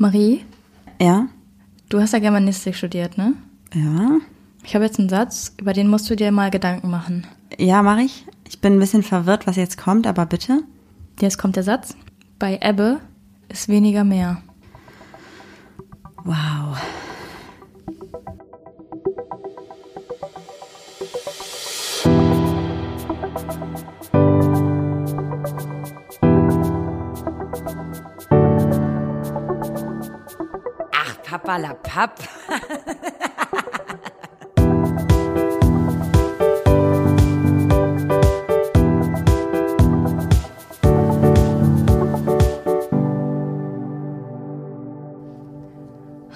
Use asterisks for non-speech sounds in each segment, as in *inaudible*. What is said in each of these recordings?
Marie, Ja? du hast ja Germanistik studiert, ne? Ja? Ich habe jetzt einen Satz, über den musst du dir mal Gedanken machen. Ja, mache ich. Ich bin ein bisschen verwirrt, was jetzt kommt, aber bitte. Jetzt kommt der Satz. Bei Ebbe ist weniger mehr. Wow. Ach, Papa la Papp.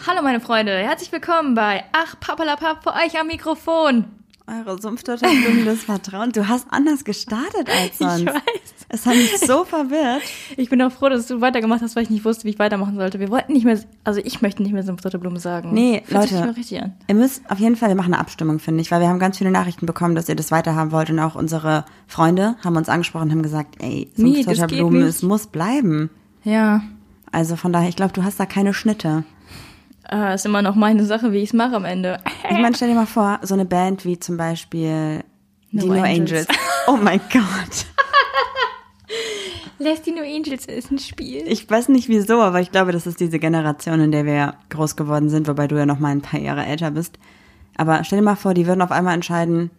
Hallo meine Freunde, herzlich willkommen bei Ach Papalapap für euch am Mikrofon. Eure Sumpfdotterblumen des Vertrauens. Du hast anders gestartet als *laughs* sonst. Ich weiß. Es hat mich so *laughs* verwirrt. Ich bin auch froh, dass du weitergemacht hast, weil ich nicht wusste, wie ich weitermachen sollte. Wir wollten nicht mehr, also ich möchte nicht mehr Sumpfdotte Blume sagen. Nee, Fühlt Leute. Ihr müsst auf jeden Fall, wir machen eine Abstimmung, finde ich, weil wir haben ganz viele Nachrichten bekommen, dass ihr das weiterhaben wollt und auch unsere Freunde haben uns angesprochen und haben gesagt, ey, Nee, geht Sumpfdotterblumen, nicht. es muss bleiben. Ja, Also von daher, ich glaube, du hast da keine Schnitte. äh, ist immer noch meine Sache, wie ich es mache am Ende. *laughs* Ich meine, stell dir mal vor, so eine Band wie zum Beispiel No die No Angels. Angels. Oh mein *laughs* Gott. Lässt die No Angels ist ein Spiel. Ich weiß nicht wieso, aber ich glaube, das ist diese Generation, in der wir groß geworden sind, wobei du ja noch mal ein paar Jahre älter bist. Aber stell dir mal vor, die würden auf einmal entscheiden,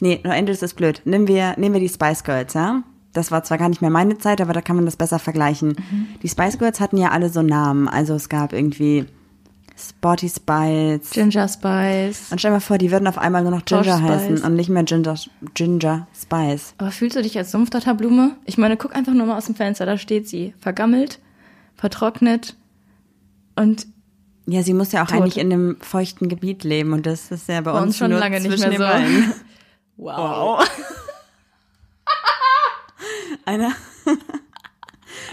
nee, No Angels ist blöd. Nehmen wir, nehmen wir die Spice Girls, ja? Das war zwar gar nicht mehr meine Zeit, aber da kann man das besser vergleichen. Die Spice Girls hatten ja alle so Namen. Also es gab irgendwie Sporty Spice. Ginger Spice. Und stell dir mal vor, die würden auf einmal nur noch Ginger heißen und nicht mehr Ginger, Ginger Spice. Aber fühlst du dich als Sumpfdotterblume? Ich meine, guck einfach nur mal aus dem Fenster, da steht sie. Vergammelt, vertrocknet und Ja, sie muss ja auch Tot. eigentlich in einem feuchten Gebiet leben und das ist ja bei, bei uns, schon lange nicht mehr so. beiden. *laughs* Wow. *laughs* Einer. *laughs*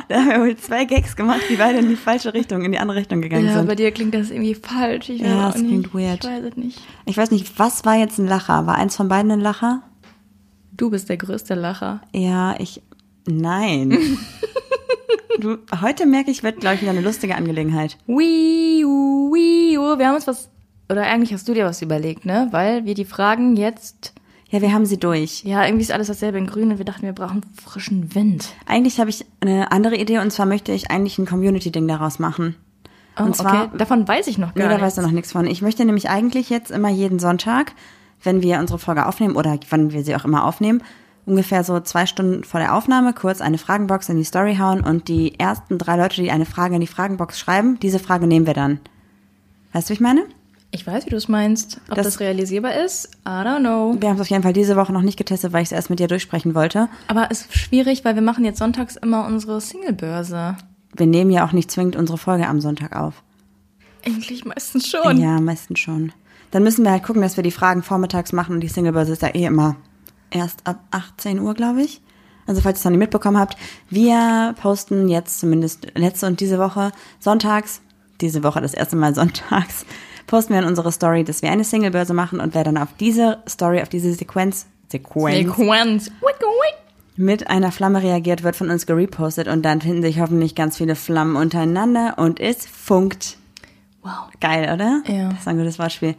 *laughs* da haben wir wohl zwei Gags gemacht, die beide in die falsche Richtung, in die andere Richtung gegangen Ja, sind. bei dir klingt das irgendwie falsch. Ich Ja, es nicht. klingt weird. Ich weiß es nicht. Ich weiß nicht, was war jetzt ein Lacher? War eins von beiden ein Lacher? Du bist der größte Lacher. Ja, ich. Nein. *laughs* du, heute merke ich, wird, glaube ich, wieder eine lustige Angelegenheit. Wii Wii U. Wir haben uns was, oder eigentlich hast du dir was überlegt, ne? Weil wir die Fragen jetzt, Ja, wir haben sie durch. ja, irgendwie ist alles dasselbe in grün und wir dachten, wir brauchen frischen Wind. Eigentlich habe ich eine andere Idee und zwar möchte ich eigentlich ein Community-Ding daraus machen. Oh, Und zwar- okay. Davon weiß ich noch Nee, gar da nicht. weißt du noch nichts von. Ich möchte nämlich eigentlich jetzt immer jeden Sonntag, wenn wir unsere Folge aufnehmen oder wann wir sie auch immer aufnehmen, ungefähr so zwei Stunden vor der Aufnahme kurz eine Fragenbox in die Story hauen und die ersten drei Leute, die eine Frage in die Fragenbox schreiben, diese Frage nehmen wir dann. Weißt du, wie ich meine? Ich weiß, wie du es meinst. Ob Das- das, realisierbar ist, I don't know. Wir haben es auf jeden Fall diese Woche noch nicht getestet, weil ich es erst mit dir durchsprechen wollte. Aber es ist schwierig, weil wir machen jetzt sonntags immer unsere Singlebörse. Wir nehmen ja auch nicht zwingend unsere Folge am Sonntag auf. Eigentlich meistens schon. Ja, meistens schon. Dann müssen wir halt gucken, dass wir die Fragen vormittags machen und die Singlebörse ist ja eh immer erst ab 18 Uhr, glaube ich. Also falls ihr es noch nicht mitbekommen habt, wir posten jetzt zumindest letzte und diese Woche sonntags, diese Woche das erste Mal sonntags, posten wir in unsere Story, dass wir eine Singlebörse machen und wer dann auf diese Story, auf diese Sequenz, Sequenz Sequenz. Wick, wick. mit einer Flamme reagiert, wird von uns gerepostet und dann finden sich hoffentlich ganz viele Flammen untereinander und es funkt. Wow. Geil, oder? Ja. Das ist ein gutes Wortspiel.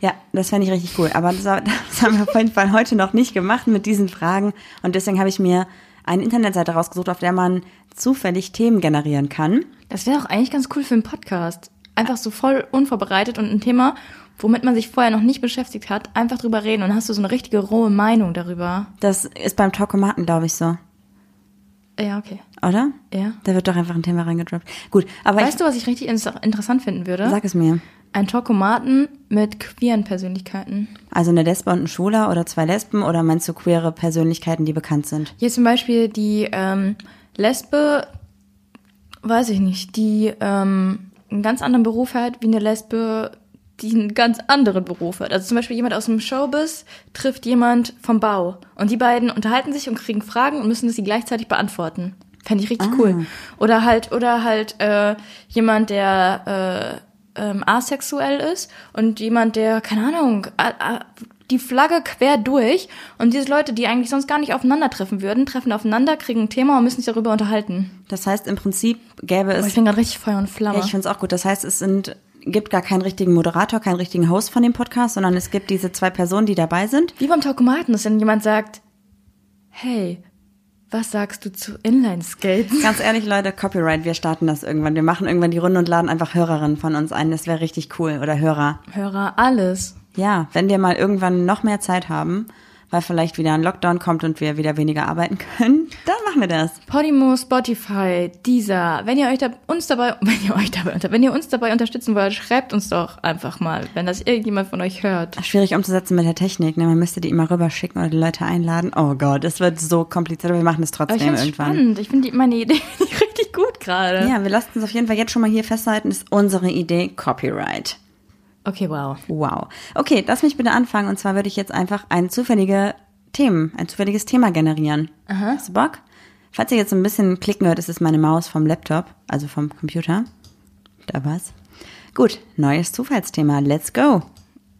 Ja, das fände ich richtig cool. Aber das, *laughs* das haben wir auf jeden Fall heute noch nicht gemacht mit diesen Fragen. Und deswegen habe ich mir eine Internetseite rausgesucht, auf der man zufällig Themen generieren kann. Das wäre auch eigentlich ganz cool für einen Podcast. Einfach so voll unvorbereitet und ein Thema, womit man sich vorher noch nicht beschäftigt hat, einfach drüber reden und dann hast du so eine richtige rohe Meinung darüber. Das ist beim Talkomaten, glaube ich, so. Ja, okay. Oder? Ja. Da wird doch einfach ein Thema reingedroppt. Gut, aber Weißt du, was ich richtig inter- interessant finden würde? ich, sag es mir. Ein Talkomaten mit queeren Persönlichkeiten. Also eine Lesbe und ein Schwuler oder zwei Lesben oder meinst du queere Persönlichkeiten, die bekannt sind? Hier zum Beispiel die ähm, Lesbe, weiß ich nicht, die ähm, einen ganz anderen Beruf hat wie eine Lesbe, die einen ganz anderen Beruf hat. Also zum Beispiel jemand aus dem Showbiz trifft jemand vom Bau und die beiden unterhalten sich und kriegen Fragen und müssen sie gleichzeitig beantworten. Fände ich richtig cool. Oder halt, oder halt äh, jemand, der äh, ähm, asexuell ist und jemand, der, keine Ahnung, die Flagge quer durch und diese Leute, die eigentlich sonst gar nicht aufeinandertreffen würden, treffen aufeinander, kriegen ein Thema und müssen sich darüber unterhalten. Das heißt, im Prinzip gäbe Oh, es ich bin gerade richtig Feuer und Flamme. Ja, ich finde es auch gut. Das heißt, es sind, gibt gar keinen richtigen Moderator, keinen richtigen Host von dem Podcast, sondern es gibt diese zwei Personen, die dabei sind. Wie beim Talkomaten, dass dann jemand sagt, hey, was sagst du zu Inline-Skates? Ganz ehrlich, Leute, Copyright, wir starten das irgendwann. Wir machen irgendwann die Runde und laden einfach Hörerinnen von uns ein. Das wäre richtig cool. Oder Hörer. Hörer, alles. Ja, wenn wir mal irgendwann noch mehr Zeit haben, weil vielleicht wieder ein Lockdown kommt und wir wieder weniger arbeiten können, *laughs* dann machen wir das. Podimo, Spotify, Deezer. Wenn ihr euch da, uns dabei, *laughs* wenn ihr euch dabei, wenn ihr uns dabei unterstützen wollt, schreibt uns doch einfach mal, wenn das irgendjemand von euch hört. Schwierig umzusetzen mit der Technik. Ne? Man müsste die immer rüberschicken oder die Leute einladen. Oh Gott, es wird so kompliziert, aber wir machen es Aber ich trotzdem irgendwann. spannend. Ich finde die- meine Idee *laughs* richtig gut gerade. Ja, wir lassen uns auf jeden Fall jetzt schon mal hier festhalten, ist unsere Idee Copyright. Okay, wow. Wow. Okay, lass mich bitte anfangen. Und zwar würde ich jetzt einfach ein zufällige Themen, ein zufälliges Thema generieren. Aha. Hast du Bock? Falls ihr jetzt ein bisschen klicken hört, ist es meine Maus vom Laptop, also vom Computer. Da war's. Gut, neues Zufallsthema. Let's go.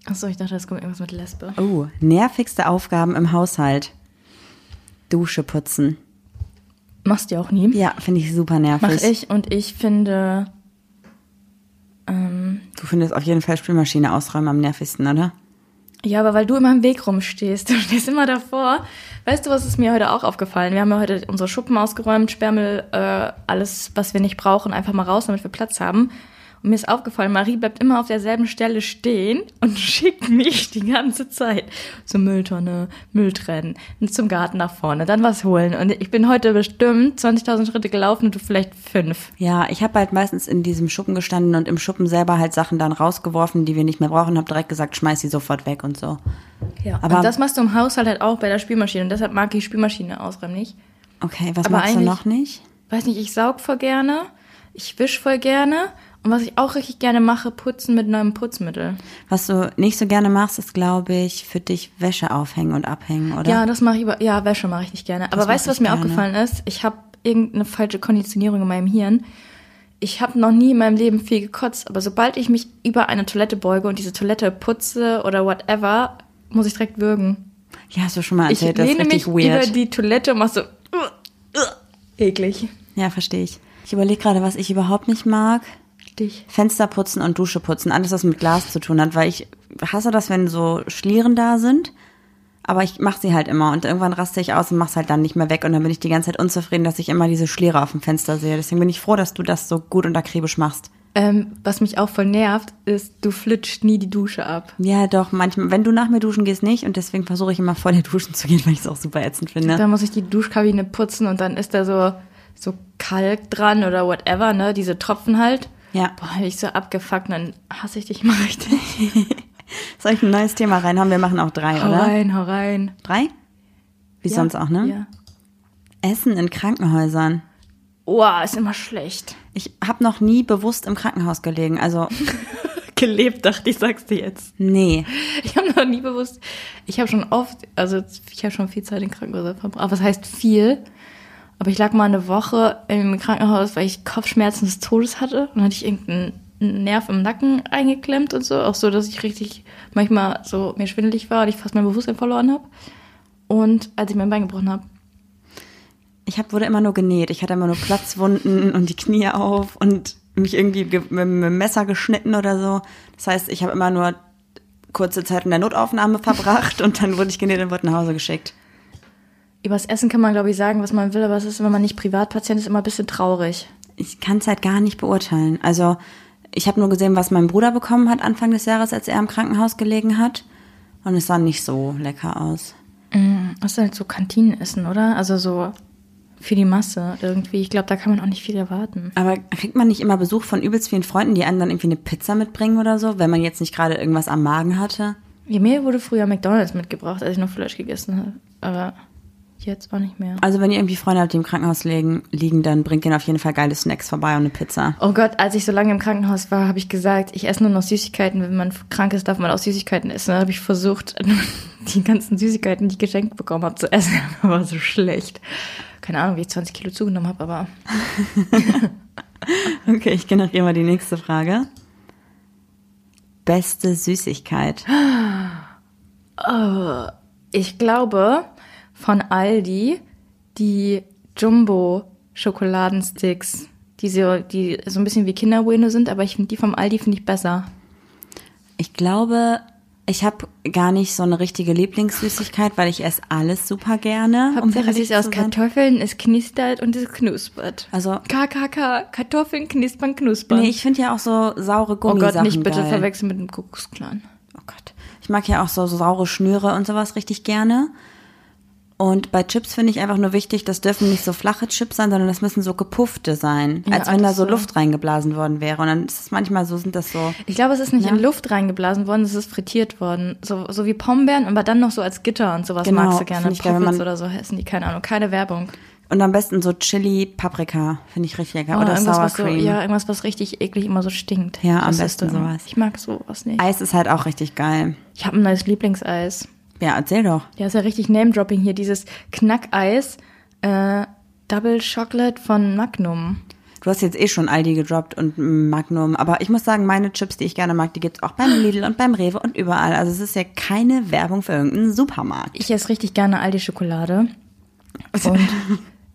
Achso, ich dachte, es kommt irgendwas mit Lesbe. Oh, nervigste Aufgaben im Haushalt. Dusche putzen. Machst du auch nie. Ja, finde ich super nervig. Mach ich und ich finde, ähm, Du findest auf jeden Fall Spülmaschine ausräumen am nervigsten, oder? ja, aber weil du immer im Weg rumstehst, *laughs* du stehst immer davor. Weißt du, was ist mir heute auch aufgefallen? Wir haben ja heute unsere Schuppen ausgeräumt, Sperrmüll, äh, alles, was wir nicht brauchen, einfach mal raus, damit wir Platz haben. Und mir ist aufgefallen, Marie bleibt immer auf derselben Stelle stehen und *laughs* schickt mich die ganze Zeit zur Mülltonne, Müll trennen, zum Garten nach vorne, dann was holen. Und ich bin heute bestimmt 20.000 Schritte gelaufen und du vielleicht fünf. Ja, ich habe halt meistens in diesem Schuppen gestanden und im Schuppen selber halt Sachen dann rausgeworfen, die wir nicht mehr brauchen, habe direkt gesagt, schmeiß sie sofort weg und so. Ja, Aber- und das machst du im Haushalt halt auch bei der Spülmaschine. Und deshalb mag ich Spülmaschine ausräumen nicht. Okay, was Aber machst du noch nicht? Weiß nicht, ich saug voll gerne, ich wisch voll gerne. Und was ich auch richtig gerne mache, putzen mit neuem Putzmittel. Was du nicht so gerne machst, ist, glaube ich, für dich Wäsche aufhängen und abhängen, oder? Ja, das mache ich über. Ja, Wäsche mache ich nicht gerne. Aber Das weißt du, was ich mir gerne. aufgefallen ist? Ich habe irgendeine falsche Konditionierung in meinem Hirn. Ich habe noch nie in meinem Leben viel gekotzt, aber sobald ich mich über eine Toilette beuge und diese Toilette putze oder whatever, muss ich direkt würgen. Ja, hast du schon mal Ich erzählt, das ist richtig mich weird. über die Toilette und mach so uh, uh, eklig. Ja, verstehe ich. Ich überlege gerade, was ich überhaupt nicht mag. Dich. Fenster putzen und Dusche putzen, alles, was mit Glas zu tun hat, weil ich hasse das, wenn so Schlieren da sind. Aber ich mache sie halt immer und irgendwann raste ich aus und mach's halt dann nicht mehr weg und dann bin ich die ganze Zeit unzufrieden, dass ich immer diese Schliere auf dem Fenster sehe. Deswegen bin ich froh, dass du das so gut und akribisch machst. Ähm, was mich auch voll nervt, ist, du flitscht nie die Dusche ab. Ja, doch, manchmal, wenn du nach mir duschen gehst, nicht und deswegen versuche ich immer vor dir duschen zu gehen, weil ich es auch super ätzend finde. Dann muss ich die Duschkabine putzen und dann ist da so, so Kalk dran oder whatever, ne? Diese Tropfen halt. Ja. Boah, bin ich so abgefuckt, dann hasse ich dich mal richtig. *laughs* Soll ich ein neues Thema reinhauen? Wir machen auch drei, hau oder? rein, hau rein. Drei? Wie Ja, sonst auch, ne? Ja. Essen in Krankenhäusern. Oh, ist immer schlecht. Ich habe noch nie bewusst im Krankenhaus gelegen. Also, *laughs* Gelebt, dachte ich, sagst du jetzt. nee. Ich habe noch nie bewusst, ich habe schon oft, also ich habe schon viel Zeit in Krankenhäusern verbracht. Was heißt viel? Aber ich lag mal eine Woche im Krankenhaus, weil ich Kopfschmerzen des Todes hatte. Und dann hatte ich irgendeinen Nerv im Nacken eingeklemmt und so. Auch so, dass ich richtig manchmal so mir schwindelig war und ich fast mein Bewusstsein verloren habe. Und als ich mein Bein gebrochen habe. Ich hab, wurde immer nur genäht. Ich hatte immer nur Platzwunden und die Knie auf und mich irgendwie ge mit, dem Messer geschnitten oder so. Das heißt, ich habe immer nur kurze Zeit in der Notaufnahme *laughs* verbracht und dann wurde ich genäht und wurde nach Hause geschickt. Übers Essen kann man, glaube ich, sagen, was man will, aber es ist, wenn man nicht Privatpatient ist, immer ein bisschen traurig. Ich kann es halt gar nicht beurteilen. Also ich habe nur gesehen, was mein Bruder bekommen hat Anfang des Jahres, als er im Krankenhaus gelegen hat. Und es sah nicht so lecker aus. Das ist halt so Kantinenessen, oder? Also so für die Masse irgendwie. Ich glaube, da kann man auch nicht viel erwarten. Aber kriegt man nicht immer Besuch von übelst vielen Freunden, die einem dann irgendwie eine Pizza mitbringen oder so, wenn man jetzt nicht gerade irgendwas am Magen hatte? Ja, mir wurde früher McDonalds mitgebracht, als ich noch Fleisch gegessen habe. Aber jetzt auch nicht mehr. Also wenn ihr irgendwie Freunde habt, die im Krankenhaus liegen, liegen dann bringt denen auf jeden Fall geile Snacks vorbei und eine Pizza. Oh Gott, als ich so lange im Krankenhaus war, habe ich gesagt, ich esse nur noch Süßigkeiten. Wenn man krank ist, darf man auch Süßigkeiten essen. Dann habe ich versucht, *laughs* die ganzen Süßigkeiten, die ich geschenkt bekommen habe, zu essen. *laughs* Aber war so schlecht. Keine Ahnung, wie ich 20 Kilo zugenommen habe, aber *laughs* Okay, ich generiere mal die nächste Frage. Beste Süßigkeit. *gasps* Oh, ich glaube von Aldi die Jumbo Schokoladensticks, die so, die so ein bisschen wie Kinderbueno sind, aber ich finde die vom Aldi finde ich besser. Ich glaube, ich habe gar nicht so eine richtige Lieblingssüßigkeit, weil ich esse alles super gerne. um Hauptsache ehrlich es ist aus. Kartoffeln, es knistert und es knuspert. Also- KKK, Kartoffeln knispern, knuspern. Nee, ich finde ja auch so saure oh Gummisachen Gott, nicht bitte geil. verwechseln mit dem Kuckucksklan. Oh Gott. Ich mag ja auch so saure Schnüre und sowas richtig gerne. Und bei Chips finde ich einfach nur wichtig, das dürfen nicht so flache Chips sein, sondern das müssen so gepuffte sein. Ja, als wenn da so. Luft reingeblasen worden wäre. Und dann ist es manchmal so, sind das so. Ich glaube, es ist nicht Ja. in Luft reingeblasen worden, es ist frittiert worden. So, so wie Pombeeren, aber dann noch so als Gitter und sowas Genau, magst du gerne. ich man- oder so essen die, keine Ahnung, keine Werbung. Und am besten so Chili, Paprika. Finde ich richtig lecker. Oder, irgendwas, Sour was so, Cream. ja, irgendwas, was richtig eklig immer so stinkt. Ja, am besten sowas. Ich mag sowas nicht. Eis ist halt auch richtig geil. Ich habe ein neues Lieblingseis. Ja, erzähl doch. Ja, ist ja richtig Name-Dropping hier. Dieses Knackeis, äh, Double Chocolate von Magnum. Du hast jetzt eh schon Aldi gedroppt und Magnum, aber ich muss sagen, meine Chips, die ich gerne mag, die gibt's auch beim Lidl und beim Rewe und überall. Also es ist ja keine Werbung für irgendeinen Supermarkt. Ich esse richtig gerne Aldi-Schokolade. *laughs* Und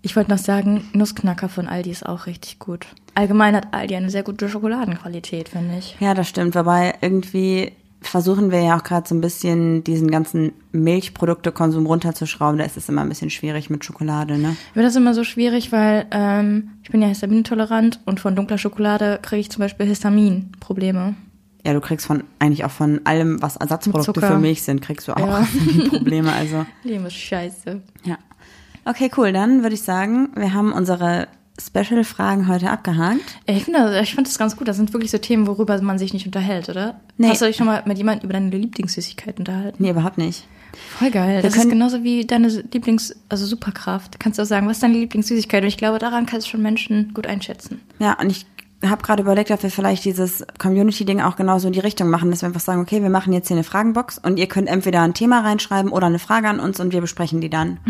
ich wollte noch sagen, Nussknacker von Aldi ist auch richtig gut. Allgemein hat Aldi eine sehr gute Schokoladenqualität, finde ich. Ja, das stimmt. Wobei irgendwie versuchen wir ja auch gerade so ein bisschen diesen ganzen Milchproduktekonsum runterzuschrauben. Da ist es immer ein bisschen schwierig mit Schokolade, ne? Ich finde das immer so schwierig, weil ähm, ich bin ja histaminintolerant und von dunkler Schokolade kriege ich zum Beispiel Histaminprobleme. Ja, du kriegst von eigentlich auch von allem, was Ersatzprodukte für Milch sind, kriegst du auch Ja. *laughs* Probleme. Also *laughs* Leben ist scheiße. ja. Okay, cool. Dann würde ich sagen, wir haben unsere Special-Fragen heute abgehakt. Ich finde, ich fand das ganz gut. Das sind wirklich so Themen, worüber man sich nicht unterhält, oder? Nee. Hast du dich schon mal mit jemandem über deine Lieblingssüßigkeit unterhalten? Nee, überhaupt nicht. Voll geil. Das können- ist genauso wie deine Lieblings-, also Superkraft. Kannst du auch sagen, was ist deine Lieblingssüßigkeit? Und ich glaube, daran kannst du schon Menschen gut einschätzen. Ja, und ich habe gerade überlegt, ob wir vielleicht dieses Community-Ding auch genauso in die Richtung machen, dass wir einfach sagen, okay, wir machen jetzt hier eine Fragenbox und ihr könnt entweder ein Thema reinschreiben oder eine Frage an uns und wir besprechen die dann. *laughs*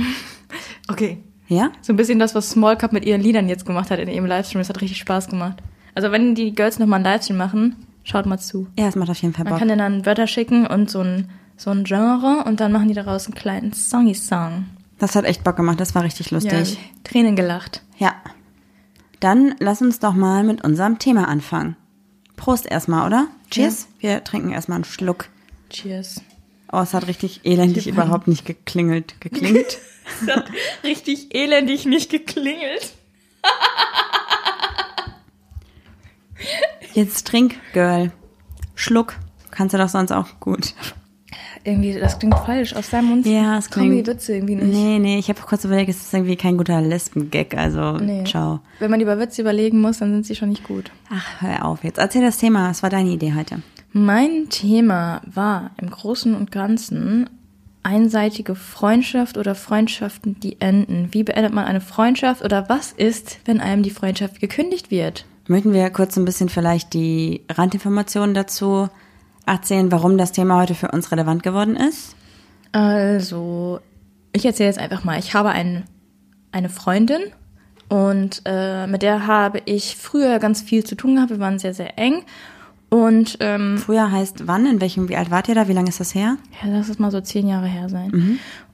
Okay. Ja? So ein bisschen das, was Small Cup mit ihren Liedern jetzt gemacht hat in ihrem Livestream. Das hat richtig Spaß gemacht. Also wenn die Girls nochmal einen Livestream machen, schaut mal zu. Ja, es macht auf jeden Fall Man Bock. kann denen dann Wörter schicken und so ein, so ein Genre und dann machen die daraus einen kleinen Songy-Song. Das hat echt Bock gemacht, das war richtig Ja, lustig. Tränen gelacht. Ja. Dann lass uns doch mal mit unserem Thema anfangen. Prost erstmal, oder? Cheers. Wir trinken erstmal einen Schluck. Cheers. Oh, es hat richtig elendig Die überhaupt nicht geklingelt. Geklingt. *laughs* Es hat richtig elendig nicht geklingelt. *laughs* Jetzt trink, Girl. Schluck. Kannst du doch sonst auch gut. Irgendwie, das klingt falsch. Aus deinem Mund Ja, es kommen die klingt- Witze irgendwie nicht. Nee, nee, ich habe kurz überlegt, es ist irgendwie kein guter Lesben-Gag, also Nee. ciao. Wenn man über Witze überlegen muss, dann sind sie schon nicht gut. Ach, hör auf jetzt. Erzähl das Thema, was war deine Idee heute? Mein Thema war im Großen und Ganzen einseitige Freundschaft oder Freundschaften, die enden. Wie beendet man eine Freundschaft oder was ist, wenn einem die Freundschaft gekündigt wird? Möchten wir kurz ein bisschen vielleicht die Randinformationen dazu erzählen, warum das Thema heute für uns relevant geworden ist? Also, ich erzähle jetzt einfach mal. Ich habe ein, eine Freundin und äh, mit der habe ich früher ganz viel zu tun gehabt. Wir waren sehr, sehr eng. Und ähm, Früher heißt wann, in welchem, wie alt wart ihr da, wie lange ist das her? Ja, lass es mal so zehn Jahre her sein.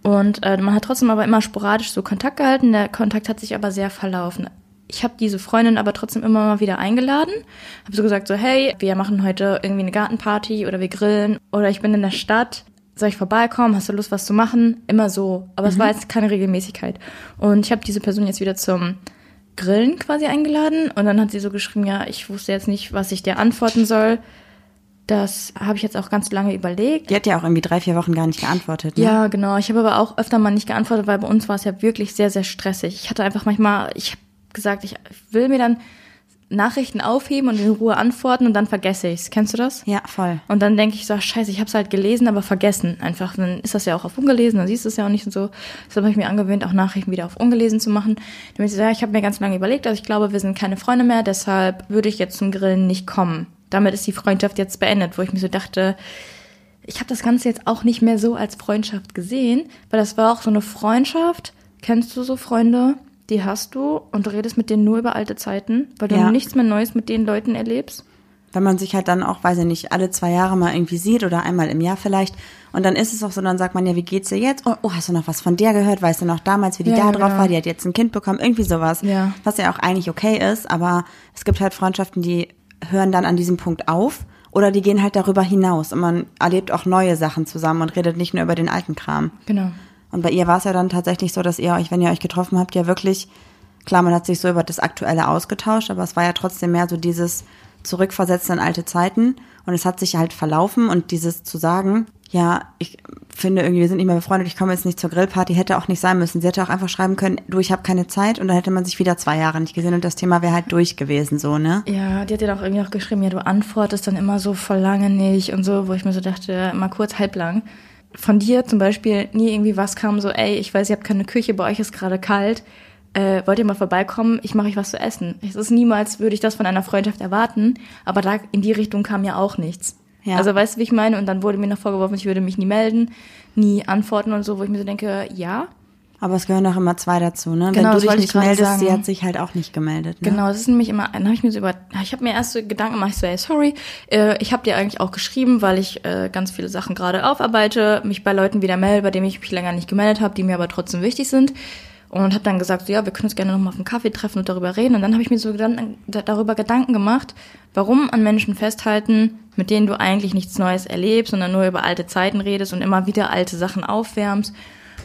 Und äh, man hat trotzdem aber immer sporadisch so Kontakt gehalten. Der Kontakt hat sich aber sehr verlaufen. Ich habe diese Freundin aber trotzdem immer mal wieder eingeladen. Habe so gesagt so, hey, wir machen heute irgendwie eine Gartenparty oder wir grillen oder ich bin in der Stadt. Soll ich vorbeikommen? Hast du Lust, was zu machen? Immer so. Aber es war jetzt keine Regelmäßigkeit. Und ich habe diese Person jetzt wieder zum Grillen quasi eingeladen. Und dann hat sie so geschrieben, ja, ich wusste jetzt nicht, was ich dir antworten soll. Das habe ich jetzt auch ganz lange überlegt. Die hat ja auch irgendwie drei, vier Wochen gar nicht geantwortet. Ne? Ja, genau. Ich habe aber auch öfter mal nicht geantwortet, weil bei uns war es ja wirklich sehr, sehr stressig. Ich hatte einfach manchmal, ich habe gesagt, ich will mir dann Nachrichten aufheben und in Ruhe antworten und dann vergesse ich's. Kennst du das? Ja, voll. Und dann denke ich so, ach, scheiße, ich habe es halt gelesen, aber vergessen. Einfach, dann ist das ja auch auf ungelesen, dann siehst du es ja auch nicht und so. Deshalb habe ich mir angewöhnt, auch Nachrichten wieder auf ungelesen zu machen. Damit ich sage, ich habe mir ganz lange überlegt, also ich glaube, wir sind keine Freunde mehr, deshalb würde ich jetzt zum Grillen nicht kommen. Damit ist die Freundschaft jetzt beendet, wo ich mir so dachte, ich habe das Ganze jetzt auch nicht mehr so als Freundschaft gesehen, weil das war auch so eine Freundschaft. Kennst du so Freunde? Die hast du und du redest mit denen nur über alte Zeiten, weil du Ja. nichts mehr Neues mit den Leuten erlebst. wenn man sich halt dann auch, weiß ich nicht, alle zwei Jahre mal irgendwie sieht oder einmal im Jahr vielleicht. Und dann ist es auch so, dann sagt man ja, wie geht's dir jetzt? Oh, oh hast du noch was von der gehört? Weißt du noch damals, wie die Ja, da drauf genau. war? Die hat jetzt ein Kind bekommen, irgendwie sowas. Ja. Was ja auch eigentlich okay ist, aber es gibt halt Freundschaften, die hören dann an diesem Punkt auf oder die gehen halt darüber hinaus und man erlebt auch neue Sachen zusammen und redet nicht nur über den alten Kram. Genau. Und bei ihr war es ja dann tatsächlich so, dass ihr euch, wenn ihr euch getroffen habt, ja wirklich, klar, man hat sich so über das Aktuelle ausgetauscht, aber es war ja trotzdem mehr so dieses Zurückversetzen in alte Zeiten. Und es hat sich halt verlaufen und dieses zu sagen, ja, ich finde irgendwie, wir sind nicht mehr befreundet, ich komme jetzt nicht zur Grillparty, hätte auch nicht sein müssen. Sie hätte auch einfach schreiben können, du, ich habe keine Zeit und dann hätte man sich wieder zwei Jahre nicht gesehen und das Thema wäre halt durch gewesen, so, ne? Ja, die hat ja auch irgendwie auch geschrieben, ja, du antwortest dann immer so voll lange nicht und so, wo ich mir so dachte, immer kurz, halblang. Von dir zum Beispiel nie irgendwie was kam, so, ey, ich weiß, ihr habt keine Küche, bei euch ist gerade kalt, äh, wollt ihr mal vorbeikommen, ich mache euch was zu essen. Es ist niemals, würde ich das von einer Freundschaft erwarten, aber da in die Richtung kam ja auch nichts. Ja. Also weißt du, wie ich meine? Und dann wurde mir noch vorgeworfen, ich würde mich nie melden, nie antworten und so, wo ich mir so denke, ja, Aber es gehören auch immer zwei dazu, ne? Genau, Wenn du dich nicht meldest, sie hat sich halt auch nicht gemeldet, ne? Genau, das ist nämlich immer, dann habe ich mir so über, ich habe mir erst so Gedanken gemacht, ich so, ey, sorry, äh, ich habe dir eigentlich auch geschrieben, weil ich äh, ganz viele Sachen gerade aufarbeite, mich bei Leuten wieder melde, bei denen ich mich länger nicht gemeldet habe, die mir aber trotzdem wichtig sind. Und habe dann gesagt, so, ja, wir können uns gerne nochmal auf einen Kaffee treffen und darüber reden. Und dann habe ich mir so Gedanken, da- darüber Gedanken gemacht, warum an Menschen festhalten, mit denen du eigentlich nichts Neues erlebst, sondern nur über alte Zeiten redest und immer wieder alte Sachen aufwärmst.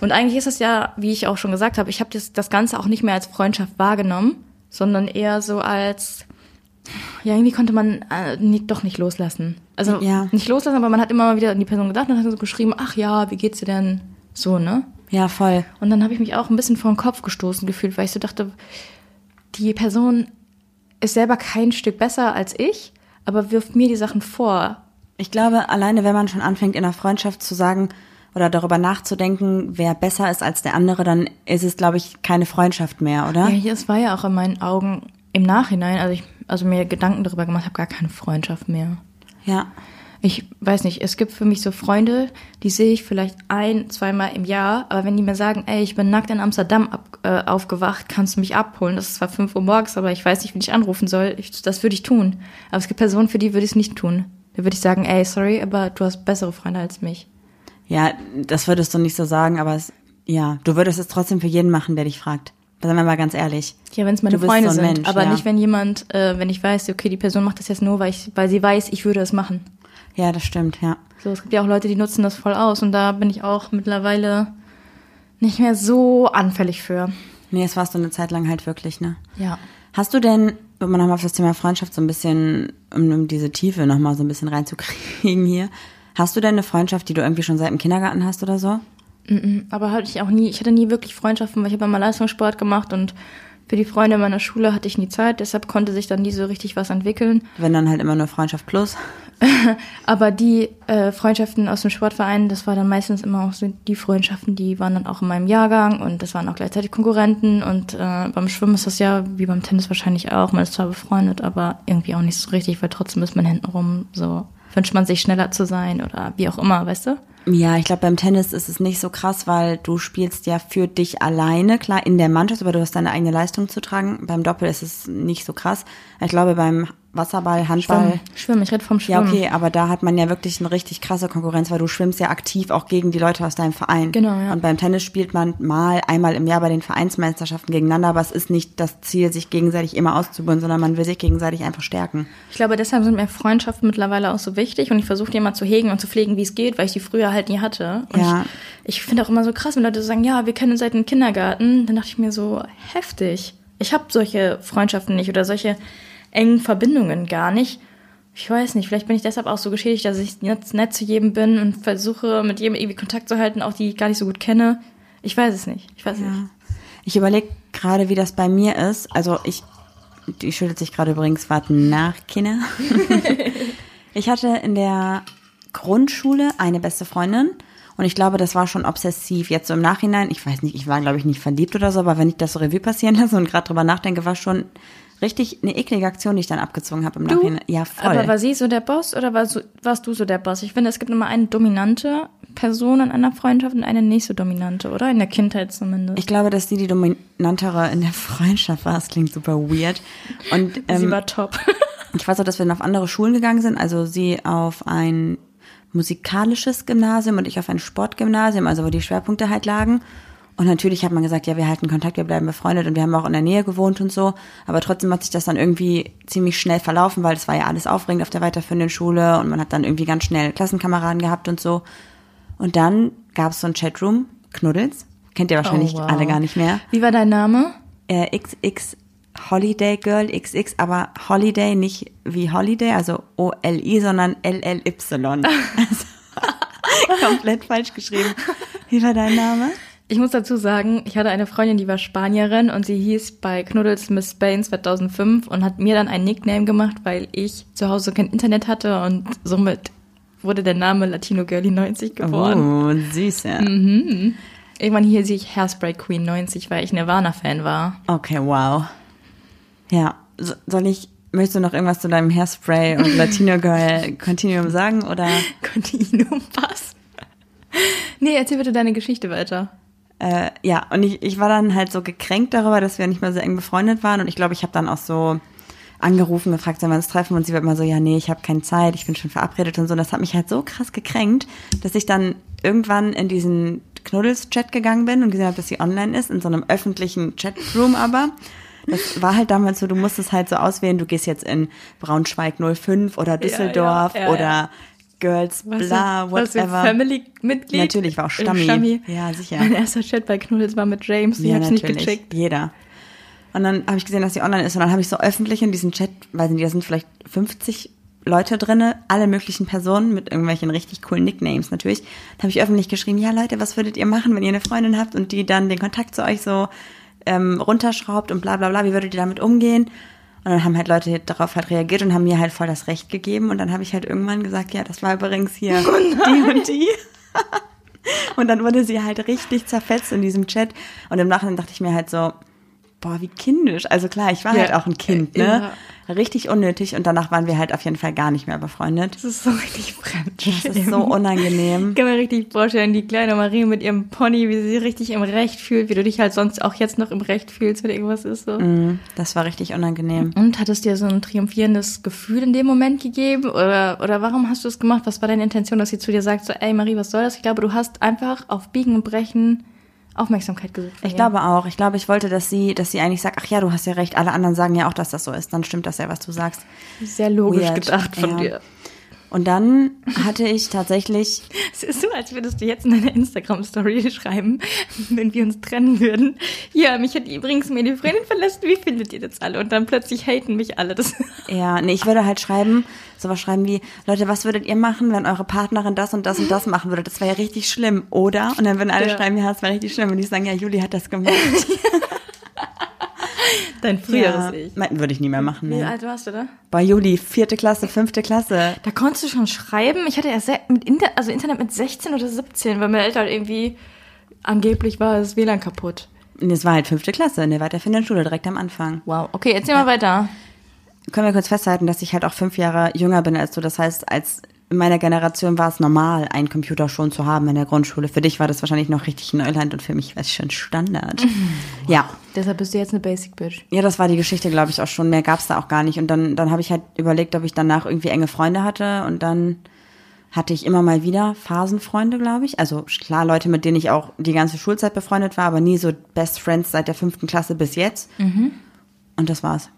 Und eigentlich ist es ja, wie ich auch schon gesagt habe, ich habe das, das Ganze auch nicht mehr als Freundschaft wahrgenommen, sondern eher so als, ja, irgendwie konnte man äh, nie, doch nicht loslassen. Also Ja. nicht loslassen, aber man hat immer mal wieder an die Person gedacht und hat so geschrieben, ach ja, wie geht's dir denn? So, ne? Ja, voll. Und dann habe ich mich auch ein bisschen vor den Kopf gestoßen gefühlt, weil ich so dachte, die Person ist selber kein Stück besser als ich, aber wirft mir die Sachen vor. Ich glaube, alleine wenn man schon anfängt, in einer Freundschaft zu sagen oder darüber nachzudenken, wer besser ist als der andere, dann ist es, glaube ich, keine Freundschaft mehr, oder? Ja, es war ja auch in meinen Augen im Nachhinein, also ich also mir Gedanken darüber gemacht habe, gar keine Freundschaft mehr. Ja. Ich weiß nicht, es gibt für mich so Freunde, die sehe ich vielleicht ein, zweimal im Jahr, aber wenn die mir sagen, ey, ich bin nackt in Amsterdam ab, äh, aufgewacht, kannst du mich abholen? Das ist zwar 5 Uhr morgens, aber ich weiß nicht, wie ich anrufen soll. Ich, das würde ich tun. Aber es gibt Personen, für die würde ich es nicht tun. Da würde ich sagen, ey, sorry, aber du hast bessere Freunde als mich. Ja, das würdest du nicht so sagen, aber es, ja, du würdest es trotzdem für jeden machen, der dich fragt. Seien wir mal ganz ehrlich. Ja, wenn es meine Freunde so sind, Mensch, aber ja. nicht, wenn jemand, äh, wenn ich weiß, okay, die Person macht das jetzt nur, weil, ich, weil sie weiß, ich würde es machen. Ja, das stimmt, ja. So, es gibt ja auch Leute, die nutzen das voll aus und da bin ich auch mittlerweile nicht mehr so anfällig für. Nee, es warst du eine Zeit lang halt wirklich, ne? Ja. Hast du denn, um nochmal auf das Thema Freundschaft so ein bisschen, um, um diese Tiefe nochmal so ein bisschen reinzukriegen hier, hast du denn eine Freundschaft, die du irgendwie schon seit dem Kindergarten hast oder so? Aber hatte ich auch nie, ich hatte nie wirklich Freundschaften, weil ich habe immer Leistungssport gemacht und für die Freunde meiner Schule hatte ich nie Zeit, deshalb konnte sich dann nie so richtig was entwickeln. Wenn dann halt immer nur Freundschaft plus. *laughs* Aber die äh, Freundschaften aus dem Sportverein, das war dann meistens immer auch so die Freundschaften, die waren dann auch in meinem Jahrgang und das waren auch gleichzeitig Konkurrenten und äh, beim Schwimmen ist das ja wie beim Tennis wahrscheinlich auch, man ist zwar befreundet, aber irgendwie auch nicht so richtig, weil trotzdem ist man hintenrum so, wünscht man sich schneller zu sein oder wie auch immer, weißt du? Ja, ich glaube, beim Tennis ist es nicht so krass, weil du spielst ja für dich alleine, klar, in der Mannschaft, aber du hast deine eigene Leistung zu tragen. Beim Doppel ist es nicht so krass. Ich glaube, beim Wasserball, Handball. Schwimmen, Schwimmen, ich rede vom Ja, Schwimmen. okay, aber da hat man ja wirklich eine richtig krasse Konkurrenz, weil du schwimmst ja aktiv auch gegen die Leute aus deinem Verein. Genau, ja. Und beim Tennis spielt man mal, einmal im Jahr bei den Vereinsmeisterschaften gegeneinander, aber es ist nicht das Ziel, sich gegenseitig immer auszubauen, sondern man will sich gegenseitig einfach stärken. Ich glaube, deshalb sind mir Freundschaften mittlerweile auch so wichtig und ich versuche die immer zu hegen und zu pflegen, wie es geht, weil ich die früher halt nie hatte. Und Ja. ich, ich finde auch immer so krass, wenn Leute so sagen, ja, wir kennen uns seit dem Kindergarten. Dann dachte ich mir so, heftig. Ich habe solche Freundschaften nicht oder solche engen Verbindungen gar nicht. Ich weiß nicht, vielleicht bin ich deshalb auch so geschädigt, dass ich jetzt nett zu jedem bin und versuche, mit jedem irgendwie Kontakt zu halten, auch die ich gar nicht so gut kenne. Ich weiß es nicht. Ich weiß es nicht. Ich überlege gerade, wie das bei mir ist. Also ich, die schüttelt sich gerade übrigens, warten nach, Kinder. *laughs* ich hatte in der Grundschule eine beste Freundin und ich glaube, das war schon obsessiv. Jetzt so im Nachhinein, ich weiß nicht, ich war glaube ich nicht verliebt oder so, aber wenn ich das so Revue passieren lasse und gerade drüber nachdenke, war schon richtig eine eklige Aktion, die ich dann abgezogen habe im Du? Nachhinein. Ja, voll. Aber war sie so der Boss oder war so, warst du so der Boss? Ich finde, es gibt immer eine dominante Person in einer Freundschaft und eine nicht so dominante, oder? In der Kindheit zumindest. ich glaube, dass sie die dominantere in der *laughs* Freundschaft war. Das klingt super weird. Und *laughs* sie ähm, war top. *laughs* Ich weiß auch, dass wir dann auf andere Schulen gegangen sind. Also sie auf ein musikalisches Gymnasium und ich auf ein Sportgymnasium, also wo die Schwerpunkte halt lagen. Und natürlich hat man gesagt, ja, wir halten Kontakt, wir bleiben befreundet und wir haben auch in der Nähe gewohnt und so. Aber trotzdem hat sich das dann irgendwie ziemlich schnell verlaufen, weil es war ja alles aufregend auf der weiterführenden Schule und man hat dann irgendwie ganz schnell Klassenkameraden gehabt und so. Und dann gab es so ein Chatroom, Knuddels. Kennt ihr wahrscheinlich Oh, wow. alle gar nicht mehr. Wie war dein Name? Äh, XX Holiday Girl XX, aber Holiday nicht wie Holiday, also O-L-I, sondern L-L-Y. Also, *laughs* *laughs* komplett falsch geschrieben. Wie war dein Name? Ich muss dazu sagen, ich hatte eine Freundin, die war Spanierin und sie hieß bei Knuddels Miss Spain 2005 und hat mir dann einen Nickname gemacht, weil ich zu Hause kein Internet hatte und somit wurde der Name Latino Girlie 90 geboren. Oh, süß, ja. Irgendwann hier sehe ich Hairspray Queen 90, weil ich Nirvana-Fan war. Okay, wow. Ja, so, soll ich, möchtest du noch irgendwas zu deinem Hairspray und Latino Girl *laughs* Continuum sagen oder? Continuum, was? Nee, erzähl bitte deine Geschichte weiter. Äh, ja, und ich, ich war dann halt so gekränkt darüber, dass wir nicht mehr so eng befreundet waren. Und ich glaube, ich habe dann auch so angerufen, gefragt, sollen wir uns treffen? Und sie war immer so, ja, nee, ich habe keine Zeit, ich bin schon verabredet und so. Und das hat mich halt so krass gekränkt, dass ich dann irgendwann in diesen Knuddels-Chat gegangen bin und gesehen habe, dass sie online ist, in so einem öffentlichen Chatroom aber. Das war halt damals so, du musstest halt so auswählen, du gehst jetzt in Braunschweig 05 oder Düsseldorf ja, ja. oder Girls bla, was whatever. Family-Mitglied? Natürlich war auch Äh, Stammi. Ja, sicher. Mein erster Chat bei Knuddels war mit James, ich hab's nicht gecheckt. Jeder. Und dann habe ich gesehen, dass sie online ist und dann habe ich so öffentlich in diesen Chat, weiß nicht, da sind vielleicht 50 Leute drinne, alle möglichen Personen mit irgendwelchen richtig coolen Nicknames natürlich. Da habe ich öffentlich geschrieben, ja Leute, was würdet ihr machen, wenn ihr eine Freundin habt und die dann den Kontakt zu euch so ähm, runterschraubt und bla bla bla, wie würdet ihr damit umgehen? Und dann haben halt Leute darauf halt reagiert und haben mir halt voll das Recht gegeben und dann habe ich halt irgendwann gesagt, ja, das war übrigens hier die und die. *laughs* Und dann wurde sie halt richtig zerfetzt in diesem Chat. Und im Nachhinein dachte ich mir halt so, boah, wie kindisch. Also klar, ich war Ja. halt auch ein Kind, ne? Richtig unnötig. Und danach waren wir halt auf jeden Fall gar nicht mehr befreundet. Das ist so richtig fremd. Das ist so unangenehm. Ich kann mir richtig vorstellen, die kleine Marie mit ihrem Pony, wie sie sich richtig im Recht fühlt, wie du dich halt sonst auch jetzt noch im Recht fühlst, wenn irgendwas ist so. Mm, Das war richtig unangenehm. Und hat es dir so ein triumphierendes Gefühl in dem Moment gegeben? Oder, oder warum hast du es gemacht? Was war deine Intention, dass sie zu dir sagt, so, ey Marie, was soll das? Ich glaube, du hast einfach auf Biegen und Brechen Aufmerksamkeit gesucht. Ich glaube auch. Ich glaube, ich wollte, dass sie, dass sie eigentlich sagt, ach ja, du hast ja recht. Alle anderen sagen ja auch, dass das so ist. Dann stimmt das ja, was du sagst. Sehr logisch Weird. gedacht von Ja. dir. Und dann hatte ich tatsächlich, *laughs* Es ist so, als würdest du jetzt in deiner Instagram-Story schreiben, wenn wir uns trennen würden. Ja, mich hat übrigens meine Freundin verlassen. Wie findet ihr das alle? Und dann plötzlich haten mich alle. Das *laughs* ja, nee, ich würde halt schreiben, sowas schreiben wie, Leute, was würdet ihr machen, wenn eure Partnerin das und das und das machen würde? Das wäre ja richtig schlimm, oder? Und dann würden alle Ja. schreiben, ja, das wäre richtig schlimm. Und die sagen, ja, Juli hat das gemacht. *laughs* *laughs* Dein früheres ja, Ich. mein- Würde ich nie mehr machen. Wie Nee. alt warst du da? Bei Juli, vierte Klasse, fünfte Klasse. Da konntest du schon schreiben. Ich hatte ja se- mit Inter also Internet mit 16 oder 17, weil meine Eltern irgendwie angeblich war das WLAN kaputt. Und es war halt fünfte Klasse in der weiterführenden Schule, direkt am Anfang. Wow. Okay, erzähl mal weiter. Können wir kurz festhalten, dass ich halt auch fünf Jahre jünger bin als du. Das heißt, als in meiner Generation war es normal, einen Computer schon zu haben in der Grundschule. Für dich war das wahrscheinlich noch richtig Neuland und für mich war es schon Standard. Ja. Deshalb bist du jetzt eine Basic Bitch. Ja, das war die Geschichte, glaube ich, auch schon. Mehr gab's da auch gar nicht. Und dann, dann habe ich halt überlegt, ob ich danach irgendwie enge Freunde hatte. Und dann hatte ich immer mal wieder Phasenfreunde, glaube ich. Also klar, Leute, mit denen ich auch die ganze Schulzeit befreundet war, aber nie so Best Friends seit der fünften Klasse bis jetzt. Und das war's.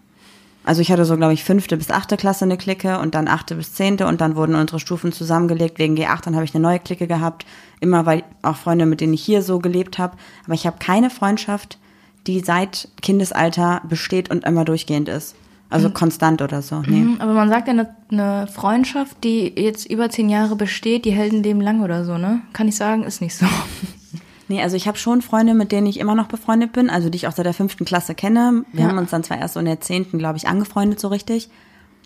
Also ich hatte so, glaube ich, fünfte bis achte Klasse eine Clique und dann achte bis zehnte und dann wurden unsere Stufen zusammengelegt wegen G8. Dann habe ich eine neue Clique gehabt. Immer weil auch Freunde, mit denen ich hier so gelebt habe. Aber ich habe keine Freundschaft, die seit Kindesalter besteht und immer durchgehend ist. Also konstant oder so. Nee. Mhm, Aber man sagt ja, eine, eine Freundschaft, die jetzt über zehn Jahre besteht, die hält ein Leben lang oder so, ne? Kann ich sagen, ist nicht so. Nee, also ich habe schon Freunde, mit denen ich immer noch befreundet bin, also die ich auch seit der fünften Klasse kenne. Wir Ja. haben uns dann zwar erst so in der zehnten, glaube ich, angefreundet so richtig.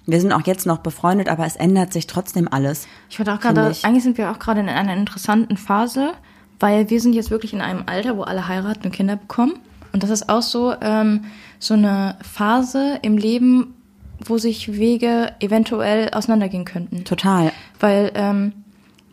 Wir sind auch jetzt noch befreundet, aber es ändert sich trotzdem alles. Ich wollte auch gerade, ich. eigentlich sind wir auch gerade in einer interessanten Phase, weil wir sind jetzt wirklich in einem Alter, wo alle heiraten und Kinder bekommen. Und das ist auch so, ähm, so eine Phase im Leben, wo sich Wege eventuell auseinandergehen könnten. Total. Weil ähm,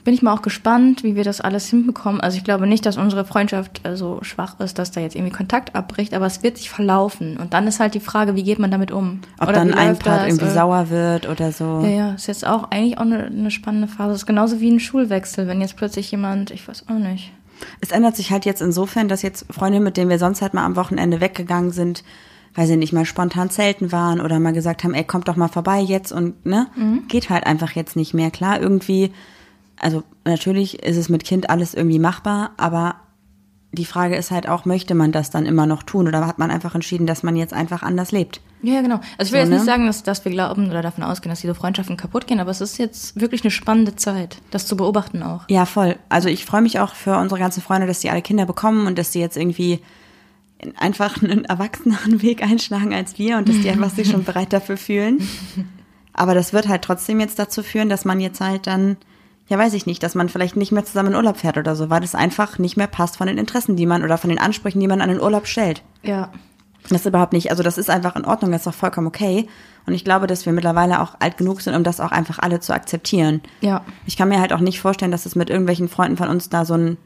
bin ich mal auch gespannt, wie wir das alles hinbekommen. Also ich glaube nicht, dass unsere Freundschaft äh, so schwach ist, dass da jetzt irgendwie Kontakt abbricht, aber es wird sich verlaufen. Und dann ist halt die Frage, wie geht man damit um? Ob Oder dann ein Part irgendwie Oder- sauer wird oder so. Ja, ja, ist jetzt auch eigentlich auch eine, eine spannende Phase. Das ist genauso wie ein Schulwechsel, wenn jetzt plötzlich jemand, ich weiß auch nicht. Es ändert sich halt jetzt insofern, dass jetzt Freunde, mit denen wir sonst halt mal am Wochenende weggegangen sind, weil sie nicht mal spontan zelten waren oder mal gesagt haben, ey, kommt doch mal vorbei jetzt und ne, geht halt einfach jetzt nicht mehr. Klar, irgendwie, also natürlich ist es mit Kind alles irgendwie machbar, aber die Frage ist halt auch, möchte man das dann immer noch tun oder hat man einfach entschieden, dass man jetzt einfach anders lebt? Ja, genau. Also ich will So, jetzt ne? nicht sagen, dass, dass wir glauben oder davon ausgehen, dass diese Freundschaften kaputt gehen, aber es ist jetzt wirklich eine spannende Zeit, das zu beobachten auch. Ja, voll. Also ich freue mich auch für unsere ganzen Freunde, dass die alle Kinder bekommen und dass die jetzt irgendwie einfach einen erwachseneren Weg einschlagen als wir und dass die einfach sich *laughs* schon bereit dafür fühlen. Aber das wird halt trotzdem jetzt dazu führen, dass man jetzt halt dann, ja weiß ich nicht, dass man vielleicht nicht mehr zusammen in Urlaub fährt oder so, weil das einfach nicht mehr passt von den Interessen, die man oder von den Ansprüchen, die man an den Urlaub stellt. Ja. Das ist überhaupt nicht, also das ist einfach in Ordnung, das ist auch vollkommen okay. Und ich glaube, dass wir mittlerweile auch alt genug sind, um das auch einfach alle zu akzeptieren. Ja. Ich kann mir halt auch nicht vorstellen, dass es mit irgendwelchen Freunden von uns da so ein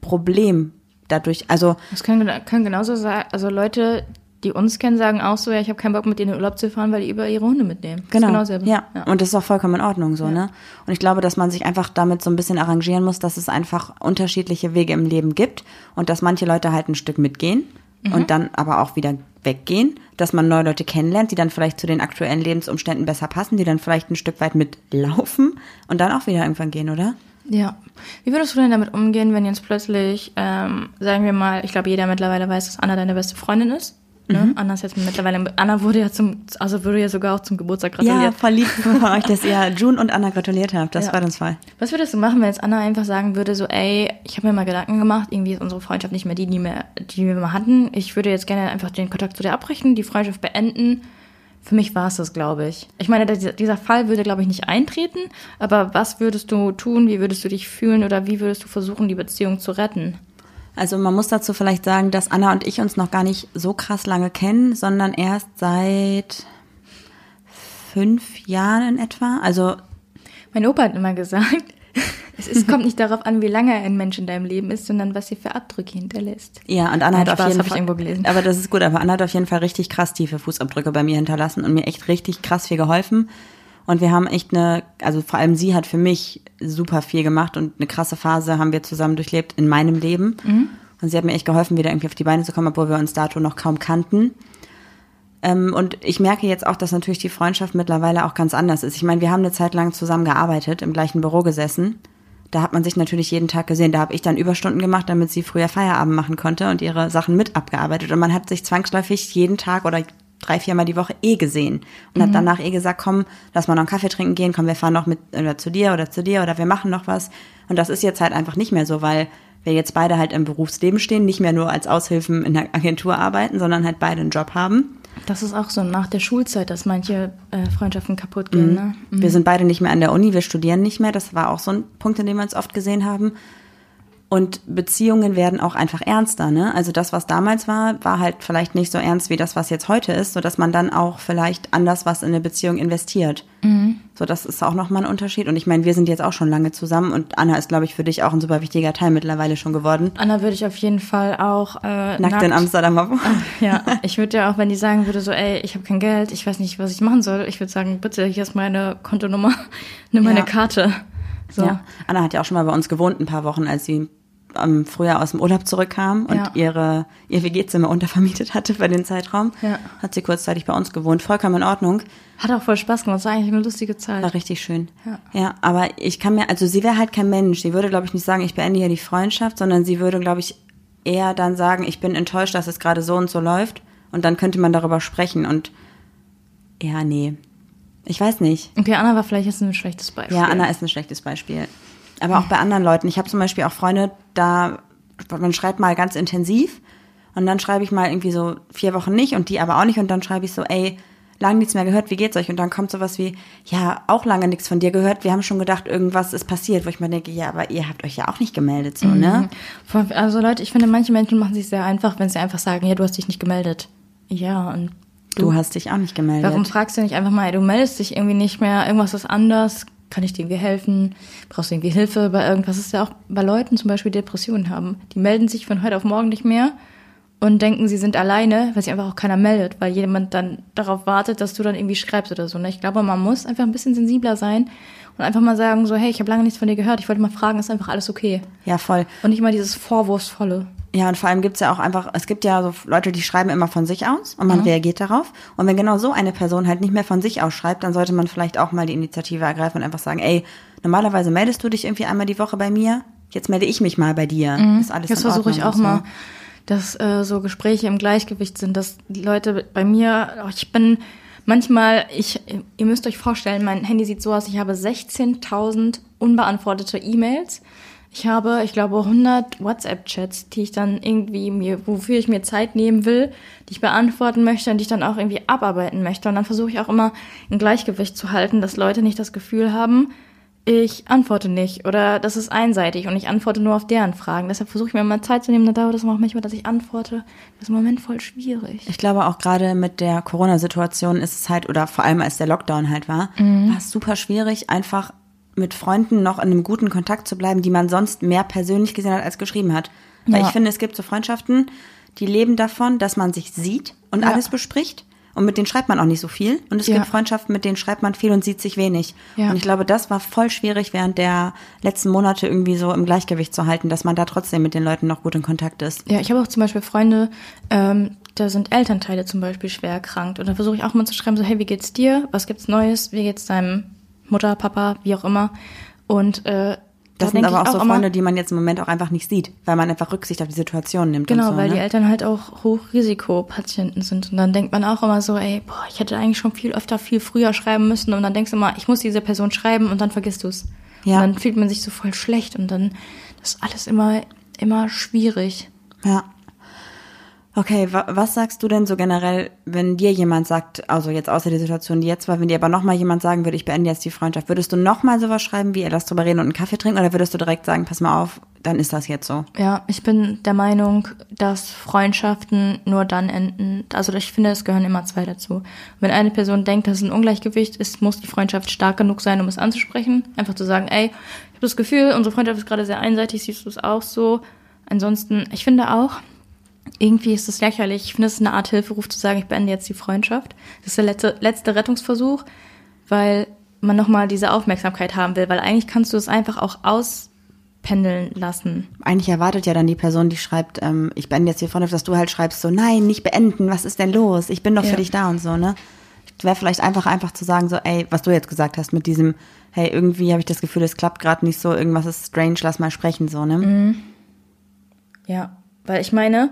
Problem dadurch, also Das können, können genauso sagen, also Leute, die uns kennen, sagen auch so, ja, ich habe keinen Bock mit denen in Urlaub zu fahren, weil die über ihre Hunde mitnehmen. Genau, genau dasselbe. ja. und das ist auch vollkommen in Ordnung so, ne? Und ich glaube, dass man sich einfach damit so ein bisschen arrangieren muss, dass es einfach unterschiedliche Wege im Leben gibt und dass manche Leute halt ein Stück mitgehen und dann aber auch wieder weggehen, dass man neue Leute kennenlernt, die dann vielleicht zu den aktuellen Lebensumständen besser passen, die dann vielleicht ein Stück weit mitlaufen und dann auch wieder irgendwann gehen, oder? Ja. Wie würdest du denn damit umgehen, wenn jetzt plötzlich, ähm, sagen wir mal, ich glaube, jeder mittlerweile weiß, dass Anna deine beste Freundin ist? Ne? Mhm. Anna ist jetzt mittlerweile, Anna wurde ja zum, also wurde ja sogar auch zum Geburtstag Ja, gratuliert. voll lieb von *laughs* euch, dass ihr June und Anna gratuliert habt. Das Ja. freut uns voll. Was würdest du machen, wenn jetzt Anna einfach sagen würde, so, ey, ich habe mir mal Gedanken gemacht, irgendwie ist unsere Freundschaft nicht mehr die, die, mehr, die wir mal hatten. Ich würde jetzt gerne einfach den Kontakt zu dir abbrechen, die Freundschaft beenden. Für mich war es das, glaube ich. Ich meine, dieser Fall würde, glaube ich, nicht eintreten, aber was würdest du tun, wie würdest du dich fühlen oder wie würdest du versuchen, die Beziehung zu retten? Also man muss dazu vielleicht sagen, dass Anna und ich uns noch gar nicht so krass lange kennen, sondern erst seit fünf Jahren in etwa. Also Mein Opa hat immer gesagt, es ist, kommt nicht darauf an, wie lange ein Mensch in deinem Leben ist, sondern was sie für Abdrücke hinterlässt. ja, und Anna Nein, hat Spaß, auf jeden hab ich Fall. irgendwo gelesen. Aber das ist gut. Aber Anna hat auf jeden Fall richtig krass tiefe Fußabdrücke bei mir hinterlassen und mir echt richtig krass viel geholfen. Und wir haben echt eine, also vor allem sie hat für mich super viel gemacht und eine krasse Phase haben wir zusammen durchlebt in meinem Leben. Und sie hat mir echt geholfen, wieder irgendwie auf die Beine zu kommen, obwohl wir uns dato noch kaum kannten. Ähm, und ich merke jetzt auch, dass natürlich die Freundschaft mittlerweile auch ganz anders ist. Ich meine, wir haben eine Zeit lang zusammen gearbeitet, im gleichen Büro gesessen. Da hat man sich natürlich jeden Tag gesehen. Da habe ich dann Überstunden gemacht, damit sie früher Feierabend machen konnte und ihre Sachen mit abgearbeitet. Und man hat sich zwangsläufig jeden Tag oder drei, viermal die Woche eh gesehen. Und hat danach eh gesagt, komm, lass mal noch einen Kaffee trinken gehen, komm, wir fahren noch mit oder zu dir oder zu dir oder wir machen noch was. Und das ist jetzt halt einfach nicht mehr so, weil wir jetzt beide halt im Berufsleben stehen, nicht mehr nur als Aushilfen in der Agentur arbeiten, sondern halt beide einen Job haben. Das ist auch so nach der Schulzeit, dass manche äh, Freundschaften kaputt gehen. Ne? Wir sind beide nicht mehr an der Uni, wir studieren nicht mehr. Das war auch so ein Punkt, in dem wir uns oft gesehen haben. Und Beziehungen werden auch einfach ernster, ne? Also das, was damals war, war halt vielleicht nicht so ernst wie das, was jetzt heute ist, so dass man dann auch vielleicht anders was in eine Beziehung investiert. So, das ist auch nochmal ein Unterschied. Und ich meine, wir sind jetzt auch schon lange zusammen und Anna ist, glaube ich, für dich auch ein super wichtiger Teil mittlerweile schon geworden. Anna würde ich auf jeden Fall auch äh, Nackt, in Amsterdam. auf- Ja, *laughs* ich würde ja auch, wenn die sagen würde, so, ey, ich habe kein Geld, ich weiß nicht, was ich machen soll, ich würde sagen, bitte, hier ist meine Kontonummer, *laughs* nimm meine Ja. Karte. So. Ja. Anna hat ja auch schon mal bei uns gewohnt, ein paar Wochen, als sie ähm, früher aus dem Urlaub zurückkam und Ja. ihre, ihr WG-Zimmer untervermietet hatte für den Zeitraum. Ja. Hat sie kurzzeitig bei uns gewohnt. Vollkommen in Ordnung. Hat auch voll Spaß gemacht, war eigentlich eine lustige Zeit. War richtig schön. Ja. ja, aber ich kann mir, also sie wäre halt kein Mensch. Sie würde, glaube ich, nicht sagen, ich beende hier die Freundschaft, sondern sie würde, glaube ich, eher dann sagen, ich bin enttäuscht, dass es gerade so und so läuft. Und dann könnte man darüber sprechen und ja, nee. Ich weiß nicht. Okay, Anna war vielleicht jetzt ein schlechtes Beispiel. Ja, Anna ist ein schlechtes Beispiel. Aber auch bei anderen Leuten. Ich habe zum Beispiel auch Freunde, da man schreibt mal ganz intensiv und dann schreibe ich mal irgendwie so vier Wochen nicht und die aber auch nicht und dann schreibe ich so, ey, lange nichts mehr gehört, wie geht's euch? Und dann kommt sowas wie, ja, auch lange nichts von dir gehört, wir haben schon gedacht, irgendwas ist passiert, wo ich mir denke, ja, aber ihr habt euch ja auch nicht gemeldet, so, ne? Voll- Also Leute, ich finde, manche Menschen machen sich sehr einfach, wenn sie einfach sagen, ja, du hast dich nicht gemeldet. Ja, und Du hast dich auch nicht gemeldet. warum fragst du nicht einfach mal, ey, du meldest dich irgendwie nicht mehr, irgendwas ist anders, kann ich dir irgendwie helfen? Brauchst du irgendwie Hilfe bei irgendwas? Das ist ja auch bei Leuten zum Beispiel Depressionen haben. Die melden sich von heute auf morgen nicht mehr und denken, sie sind alleine, weil sich einfach auch keiner meldet, weil jemand dann darauf wartet, dass du dann irgendwie schreibst oder so. Ne? Ich glaube, man muss einfach ein bisschen sensibler sein und einfach mal sagen so, hey, ich habe lange nichts von dir gehört, ich wollte mal fragen, ist einfach alles okay? Ja, voll. Und nicht mal dieses Vorwurfsvolle. Ja, und vor allem gibt's ja auch einfach, es gibt ja so Leute, die schreiben immer von sich aus und man Mhm. reagiert darauf. Und wenn genau so eine Person halt nicht mehr von sich aus schreibt, dann sollte man vielleicht auch mal die Initiative ergreifen und einfach sagen, ey, normalerweise meldest du dich irgendwie einmal die Woche bei mir, jetzt melde ich mich mal bei dir. Ist alles Mhm. Das versuche ich auch so. mal, dass äh, so Gespräche im Gleichgewicht sind, dass die Leute bei mir, oh, ich bin manchmal, ich, ihr müsst euch vorstellen, mein Handy sieht so aus, ich habe 16.000 unbeantwortete E-Mails. Ich habe, ich glaube, 100 WhatsApp-Chats, die ich dann irgendwie mir, wofür ich mir Zeit nehmen will, die ich beantworten möchte und die ich dann auch irgendwie abarbeiten möchte. Und dann versuche ich auch immer ein Gleichgewicht zu halten, dass Leute nicht das Gefühl haben, ich antworte nicht oder das ist einseitig und ich antworte nur auf deren Fragen. Deshalb versuche ich mir mal Zeit zu nehmen, dann dauert es auch manchmal, dass ich antworte. Das ist im Moment voll schwierig. Ich glaube auch gerade mit der Corona-Situation ist es halt, oder vor allem als der Lockdown halt war, Mhm. war es super schwierig, einfach mit Freunden noch in einem guten Kontakt zu bleiben, die man sonst mehr persönlich gesehen hat als geschrieben hat. Weil Ja. ich finde, es gibt so Freundschaften, die leben davon, dass man sich sieht und Ja. alles bespricht. Und mit denen schreibt man auch nicht so viel. Und es Ja. gibt Freundschaften, mit denen schreibt man viel und sieht sich wenig. Ja. Und ich glaube, das war voll schwierig während der letzten Monate irgendwie so im Gleichgewicht zu halten, dass man da trotzdem mit den Leuten noch gut in Kontakt ist. Ja, ich habe auch zum Beispiel Freunde, ähm, da sind Elternteile zum Beispiel schwer erkrankt. Und dann versuche ich auch mal zu schreiben, so, hey, wie geht's dir? Was gibt's Neues? Wie geht's deinem Mutter, Papa, wie auch immer? Und äh, da Das sind denk aber auch so Freunde, die man jetzt im Moment auch einfach nicht sieht, weil man einfach Rücksicht auf die Situation nimmt. Genau, und so, weil ne? die Eltern halt auch Hochrisikopatienten sind. Und dann denkt man auch immer so, ey, boah, ich hätte eigentlich schon viel öfter, viel früher schreiben müssen. Und dann denkst du immer, ich muss diese Person schreiben und dann vergisst du es. Ja. Und dann fühlt man sich so voll schlecht und dann das ist alles immer, immer schwierig. Ja. Okay, wa was sagst du denn so generell, wenn dir jemand sagt, also jetzt außer der Situation, die jetzt war, wenn dir aber nochmal jemand sagen würde, ich beende jetzt die Freundschaft, würdest du nochmal sowas schreiben wie, lass drüber reden und einen Kaffee trinken oder würdest du direkt sagen, pass mal auf, dann ist das jetzt so? Ja, ich bin der Meinung, dass Freundschaften nur dann enden. Also ich finde, es gehören immer zwei dazu. Wenn eine Person denkt, dass es ein Ungleichgewicht ist, muss die Freundschaft stark genug sein, um es anzusprechen. Einfach zu sagen, ey, ich habe das Gefühl, unsere Freundschaft ist gerade sehr einseitig, siehst du es auch so? Ansonsten, ich finde auch, irgendwie ist es lächerlich. Ich finde, es eine Art Hilferuf zu sagen, ich beende jetzt die Freundschaft. Das ist der letzte, letzte Rettungsversuch, weil man nochmal diese Aufmerksamkeit haben will. Weil eigentlich kannst du es einfach auch auspendeln lassen. Eigentlich erwartet ja dann die Person, die schreibt, ähm, ich beende jetzt die Freundschaft, dass du halt schreibst so, nein, nicht beenden, was ist denn los? Ich bin doch Ja. für dich da und so, ne? Wäre vielleicht einfach einfach zu sagen so, ey, was du jetzt gesagt hast mit diesem, hey, irgendwie habe ich das Gefühl, es klappt gerade nicht so, irgendwas ist strange, lass mal sprechen, so, ne? Mhm. Ja, weil ich meine,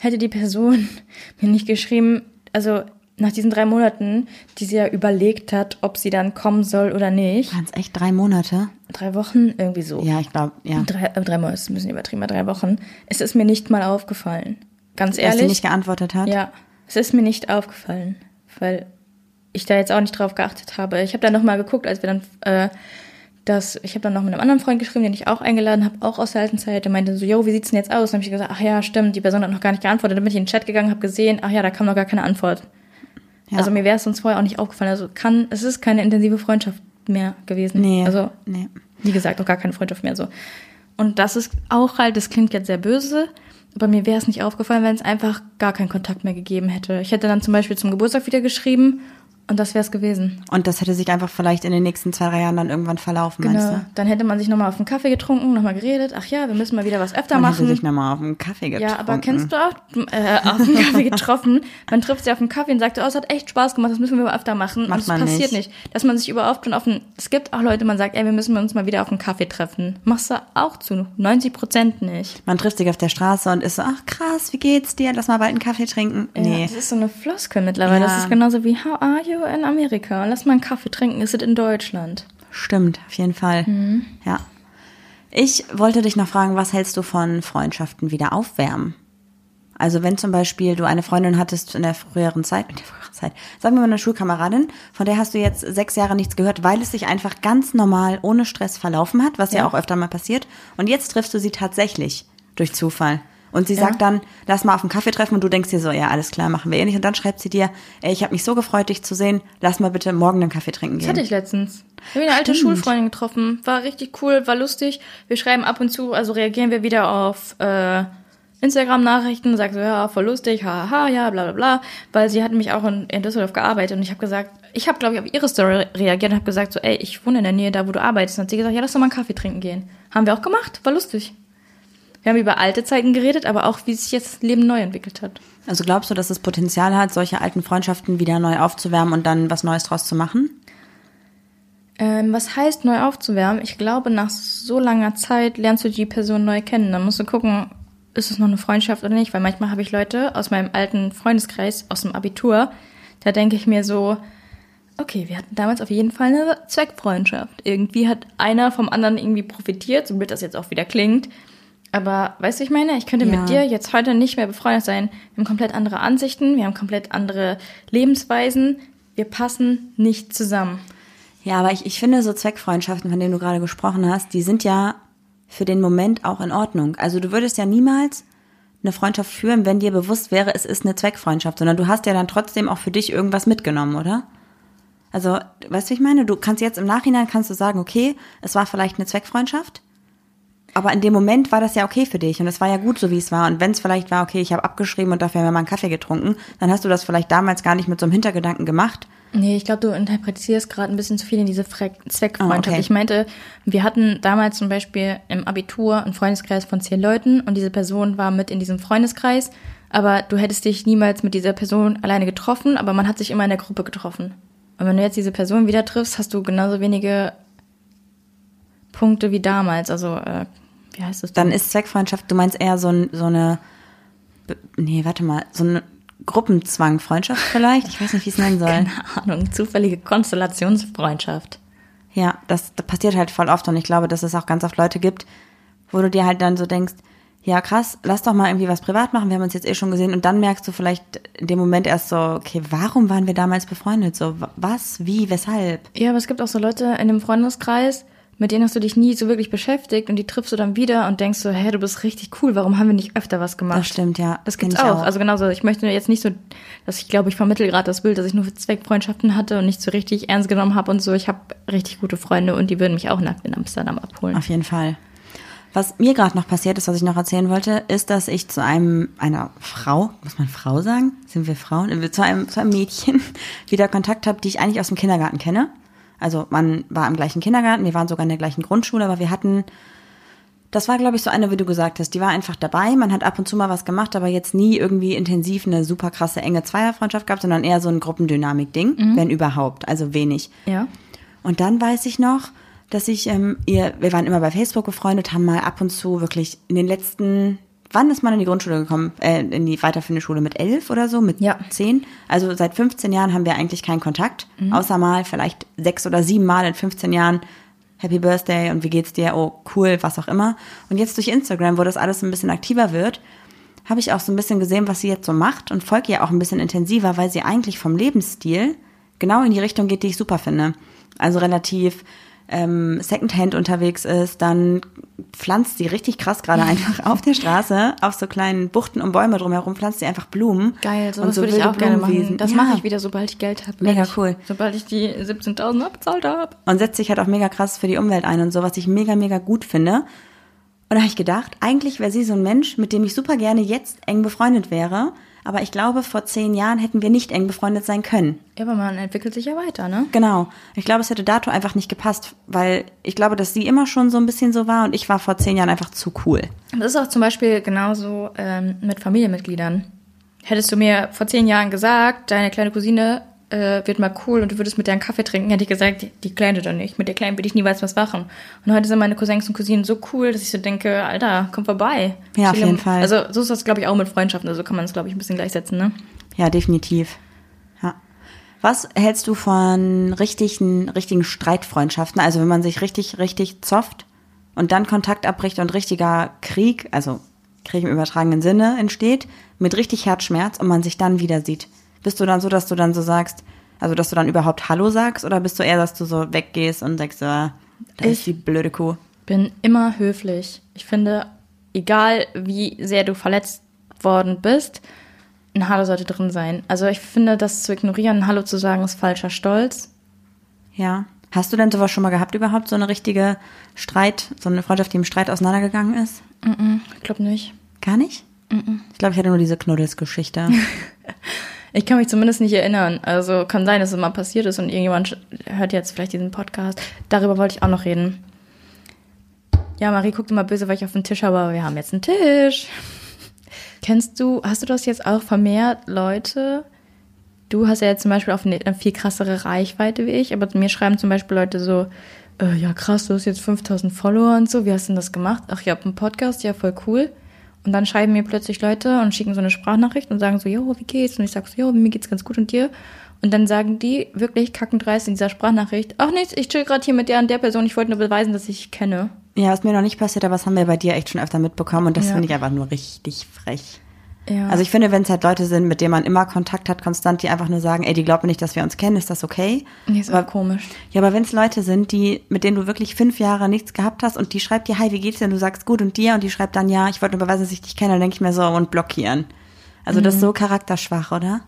hätte die Person *laughs* mir nicht geschrieben, also nach diesen drei Monaten, die sie ja überlegt hat, ob sie dann kommen soll oder nicht, Waren es echt drei Monate? drei Wochen, irgendwie so. Ja, ich glaube, ja. Drei, äh, drei Monate ist ein bisschen übertrieben, aber drei Wochen. Es ist mir nicht mal aufgefallen. Ganz Dass sie ehrlich. nicht geantwortet hat? Ja, es ist mir nicht aufgefallen, weil ich da jetzt auch nicht drauf geachtet habe. Ich habe dann nochmal geguckt, als wir dann äh, das, ich habe dann noch mit einem anderen Freund geschrieben, den ich auch eingeladen habe, auch aus der alten Zeit. Der meinte so, yo, wie sieht's denn jetzt aus? Dann habe ich gesagt, ach ja, stimmt, die Person hat noch gar nicht geantwortet. Dann bin ich in den Chat gegangen, habe gesehen, ach ja, da kam noch gar keine Antwort. Ja. Also mir wäre es sonst vorher auch nicht aufgefallen. Also kann, es ist keine intensive Freundschaft mehr gewesen. Nee. Also nee. wie gesagt, auch gar keine Freundschaft mehr so. Und das ist auch halt, das klingt jetzt sehr böse, aber mir wäre es nicht aufgefallen, wenn es einfach gar keinen Kontakt mehr gegeben hätte. Ich hätte dann zum Beispiel zum Geburtstag wieder geschrieben und das wäre es gewesen. Und das hätte sich einfach vielleicht in den nächsten zwei, drei Jahren dann irgendwann verlaufen, meinst Genau. du? Dann hätte man sich nochmal auf einen Kaffee getrunken, nochmal geredet. Ach ja, wir müssen mal wieder was öfter Man hätte machen. sich nochmal auf einen Kaffee getrunken. Ja, aber kennst du auch, äh, auf einen Kaffee getroffen, man trifft sich auf einen Kaffee und sagt, oh, es hat echt Spaß gemacht, das müssen wir mal öfter machen. Macht und man passiert nicht. nicht. Dass man sich überhaupt schon auf einen, es gibt auch Leute, man sagt, ey, wir müssen uns mal wieder auf einen Kaffee treffen. Machst du auch zu 90 Prozent nicht. Man trifft sich auf der Straße und ist so, ach krass, wie geht's dir? Lass mal bald einen Kaffee trinken. Ja, Nee. das ist so eine Floskel mittlerweile. Ja. Das ist genauso wie How are you in Amerika? Lass mal einen Kaffee trinken, ist es in Deutschland. Stimmt, auf jeden Fall. Mhm. Ja. Ich wollte dich noch fragen, was hältst du von Freundschaften wieder aufwärmen? Also wenn zum Beispiel du eine Freundin hattest in der früheren Zeit, in der früheren Zeit, sagen wir mal eine Schulkameradin, von der hast du jetzt sechs Jahre nichts gehört, weil es sich einfach ganz normal ohne Stress verlaufen hat, was ja, Ja. auch öfter mal passiert. Und jetzt triffst du sie tatsächlich durch Zufall. Und sie Ja. sagt dann, lass mal auf einen Kaffee treffen und du denkst dir so, ja, alles klar, machen wir eh nicht. Und dann schreibt sie dir, ey, ich habe mich so gefreut, dich zu sehen, lass mal bitte morgen einen Kaffee trinken Das gehen. hatte ich letztens. Ich habe eine alte Stimmt. Schulfreundin getroffen. War richtig cool, war lustig. Wir schreiben ab und zu, also reagieren wir wieder auf äh, Instagram-Nachrichten, sagt so, ja, voll lustig, haha, ja, bla bla bla. Weil sie hat nämlich auch in, in Düsseldorf gearbeitet und ich habe gesagt, ich habe, glaube ich, auf ihre Story reagiert und habe gesagt, so, ey, ich wohne in der Nähe da, wo du arbeitest. Und hat sie gesagt, ja, lass doch mal einen Kaffee trinken gehen. Haben wir auch gemacht, war lustig. Wir haben über alte Zeiten geredet, aber auch, wie sich jetzt das Leben neu entwickelt hat. Also glaubst du, dass es Potenzial hat, solche alten Freundschaften wieder neu aufzuwärmen und dann was Neues draus zu machen? Ähm, was heißt neu aufzuwärmen? Ich glaube, nach so langer Zeit lernst du die Person neu kennen. Dann musst du gucken, ist es noch eine Freundschaft oder nicht? Weil manchmal habe ich Leute aus meinem alten Freundeskreis, aus dem Abitur, da denke ich mir so, okay, wir hatten damals auf jeden Fall eine Zweckfreundschaft. Irgendwie hat einer vom anderen irgendwie profitiert, so blöd das jetzt auch wieder klingt. Aber weißt du, ich meine, ich könnte Ja. mit dir jetzt heute nicht mehr befreundet sein. Wir haben komplett andere Ansichten, wir haben komplett andere Lebensweisen. Wir passen nicht zusammen. Ja, aber ich, ich finde so Zweckfreundschaften, von denen du gerade gesprochen hast, die sind ja für den Moment auch in Ordnung. Also du würdest ja niemals eine Freundschaft führen, wenn dir bewusst wäre, es ist eine Zweckfreundschaft, sondern du hast ja dann trotzdem auch für dich irgendwas mitgenommen, oder? Also, weißt du, ich meine? Du kannst jetzt im Nachhinein kannst du sagen, okay, es war vielleicht eine Zweckfreundschaft, aber in dem Moment war das ja okay für dich und es war ja gut so, wie es war. Und wenn es vielleicht war, okay, ich habe abgeschrieben und dafür haben wir mal einen Kaffee getrunken, dann hast du das vielleicht damals gar nicht mit so einem Hintergedanken gemacht. Nee, ich glaube, du interpretierst gerade ein bisschen zu viel in diese Fre Zweckfreundschaft. Ah, okay. Ich meinte, wir hatten damals zum Beispiel im Abitur einen Freundeskreis von zehn Leuten und diese Person war mit in diesem Freundeskreis, aber du hättest dich niemals mit dieser Person alleine getroffen, aber man hat sich immer in der Gruppe getroffen. Und wenn du jetzt diese Person wieder triffst, hast du genauso wenige Punkte wie damals. Also, äh, wie heißt das? Dann ist Zweckfreundschaft, du meinst eher so, ein, so eine, nee, warte mal, so eine Gruppenzwang-Freundschaft vielleicht? Ich weiß nicht, wie ich es nennen soll. *laughs* keine Ahnung, zufällige Konstellationsfreundschaft. Ja, das, das passiert halt voll oft und ich glaube, dass es auch ganz oft Leute gibt, wo du dir halt dann so denkst, ja krass, lass doch mal irgendwie was privat machen, wir haben uns jetzt eh schon gesehen und dann merkst du vielleicht in dem Moment erst so, okay, warum waren wir damals befreundet? So, wa- was, wie, weshalb? Ja, aber es gibt auch so Leute in dem Freundeskreis, mit denen hast du dich nie so wirklich beschäftigt und die triffst du dann wieder und denkst so, hä, du bist richtig cool, warum haben wir nicht öfter was gemacht? Das stimmt, ja. Das gibt's ich auch. Also genauso, ich möchte jetzt nicht so, dass ich glaube, ich vermittel gerade das Bild, dass ich nur Zweckfreundschaften hatte und nicht so richtig ernst genommen habe und so. Ich habe richtig gute Freunde und die würden mich auch nackt in Amsterdam abholen. Auf jeden Fall. Was mir gerade noch passiert ist, was ich noch erzählen wollte, ist, dass ich zu einem einer Frau, muss man Frau sagen? Sind wir Frauen? Äh, Zu einem, zu einem Mädchen *laughs* wieder Kontakt habe, die ich eigentlich aus dem Kindergarten kenne. Also man war im gleichen Kindergarten, wir waren sogar in der gleichen Grundschule, aber wir hatten, das war glaube ich so eine, wie du gesagt hast, die war einfach dabei, man hat ab und zu mal was gemacht, aber jetzt nie irgendwie intensiv eine super krasse enge Zweierfreundschaft gehabt, sondern eher so ein Gruppendynamik-Ding, wenn überhaupt, also wenig. Ja. Und dann weiß ich noch, dass ich ähm, ihr, wir waren immer bei Facebook befreundet, haben mal ab und zu wirklich in den letzten, wann ist man in die Grundschule gekommen, äh, in die weiterführende Schule mit elf oder so, mit Ja. zehn? Also seit 15 Jahren haben wir eigentlich keinen Kontakt, außer mal vielleicht sechs oder sieben Mal in 15 Jahren. Happy Birthday und wie geht's dir? Oh, cool, was auch immer. Und jetzt durch Instagram, wo das alles ein bisschen aktiver wird, habe ich auch so ein bisschen gesehen, was sie jetzt so macht und folge ihr auch ein bisschen intensiver, weil sie eigentlich vom Lebensstil genau in die Richtung geht, die ich super finde. Also relativ ähm, Secondhand unterwegs ist, dann pflanzt sie richtig krass gerade einfach auf der Straße, auf so kleinen Buchten und Bäume drumherum, pflanzt sie einfach Blumen. Geil, und sowas so würde ich auch gerne machen. Das Ja. mache ich wieder, sobald ich Geld habe. Mega Ehrlich. cool. Sobald ich die 17.000 abbezahlt habe. und setzt sich halt auch mega krass für die Umwelt ein und so, was ich mega, mega gut finde. Und da habe ich gedacht, eigentlich wäre sie so ein Mensch, mit dem ich super gerne jetzt eng befreundet wäre. Aber ich glaube, vor zehn Jahren hätten wir nicht eng befreundet sein können. Ja, aber man entwickelt sich ja weiter, ne? Genau. Ich glaube, es hätte dato einfach nicht gepasst, weil ich glaube, dass sie immer schon so ein bisschen so war und ich war vor zehn Jahren einfach zu cool. Das ist auch zum Beispiel genauso ähm, mit Familienmitgliedern. Hättest du mir vor zehn Jahren gesagt, deine kleine Cousine äh, wird mal cool und du würdest mit der einen Kaffee trinken, hätte ich gesagt, die, die Kleine doch nicht. Mit der Kleinen würde ich niemals was machen. Und heute sind meine Cousins und Cousinen so cool, dass ich so denke, Alter, komm vorbei. Ja, auf jeden Fall. Also so ist das, glaube ich, auch mit Freundschaften. Also kann man es, glaube ich, ein bisschen gleichsetzen, ne? Ja, definitiv. Ja. Was hältst du von richtigen, richtigen Streitfreundschaften? Also wenn man sich richtig, richtig zofft und dann Kontakt abbricht und richtiger Krieg, also Krieg im übertragenen Sinne entsteht, mit richtig Herzschmerz und man sich dann wieder sieht. Bist du dann so, dass du dann so sagst, also dass du dann überhaupt Hallo sagst oder bist du eher, dass du so weggehst und sagst, ah, da Ich- ist die blöde Kuh? Bin immer höflich. Ich finde, egal wie sehr du verletzt worden bist, ein Hallo sollte drin sein. Also ich finde, das zu ignorieren, ein Hallo zu sagen, ist falscher Stolz. Ja. Hast du denn sowas schon mal gehabt überhaupt, so eine richtige Streit, so eine Freundschaft, die im Streit auseinandergegangen ist? Ich glaube nicht. Gar nicht? Ich glaube, ich hatte nur diese Knuddelsgeschichte. *laughs* Ich kann mich zumindest nicht erinnern. Also kann sein, dass es mal passiert ist und irgendjemand hört jetzt vielleicht diesen Podcast. Darüber wollte ich auch noch reden. Ja, Marie guckt immer böse, weil ich auf den Tisch habe, aber wir haben jetzt einen Tisch. Kennst du, hast du das jetzt auch vermehrt, Leute? Du hast ja jetzt zum Beispiel auf eine, viel krassere Reichweite wie ich, aber mir schreiben zum Beispiel Leute so, äh, ja krass, du hast jetzt 5000 Follower und so, wie hast du denn das gemacht? Ach, ich habe einen Podcast, ja voll cool. Und dann schreiben mir plötzlich Leute und schicken so eine Sprachnachricht und sagen so, jo, wie geht's? Und ich sag so, jo, mir geht's ganz gut und dir? Und dann sagen die wirklich kackendreist in dieser Sprachnachricht, ach nichts, ich chill gerade hier mit der und der Person, ich wollte nur beweisen, dass ich kenne. ja, ist mir noch nicht passiert, aber das haben wir bei dir echt schon öfter mitbekommen und das Ja. finde ich einfach nur richtig frech. Ja. Also ich finde, wenn es halt Leute sind, mit denen man immer Kontakt hat, konstant, die einfach nur sagen, ey, die glauben nicht, dass wir uns kennen, ist das okay? nee, ist aber- komisch. Ja, aber wenn es Leute sind, die, mit denen du wirklich fünf Jahre nichts gehabt hast und die schreibt dir, hi, wie geht's dir? Und du sagst gut und dir und die schreibt dann, ja, ich wollte nur beweisen, dass ich dich kenne, dann denke ich mir so und blockieren. Also das ist so charakterschwach, oder? Mhm.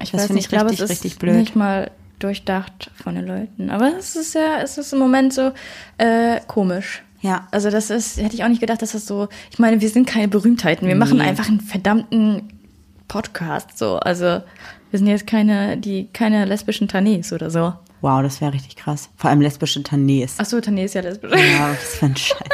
Ich das weiß finde ich ich glaube, richtig, richtig blöd. nicht mal durchdacht von den Leuten. Aber es ist ja, es ist im Moment so äh, komisch. Ja. Also das ist, hätte ich auch nicht gedacht, dass das so, ich meine, wir sind keine Berühmtheiten. Wir machen Nee. einfach einen verdammten Podcast, so. Also wir sind jetzt keine, die, keine lesbischen Tanés oder so. Wow, das wäre richtig krass. Vor allem lesbische Tanés. Ach so, Tané ist ja lesbisch. Ja, was für ein Scheiß. *laughs*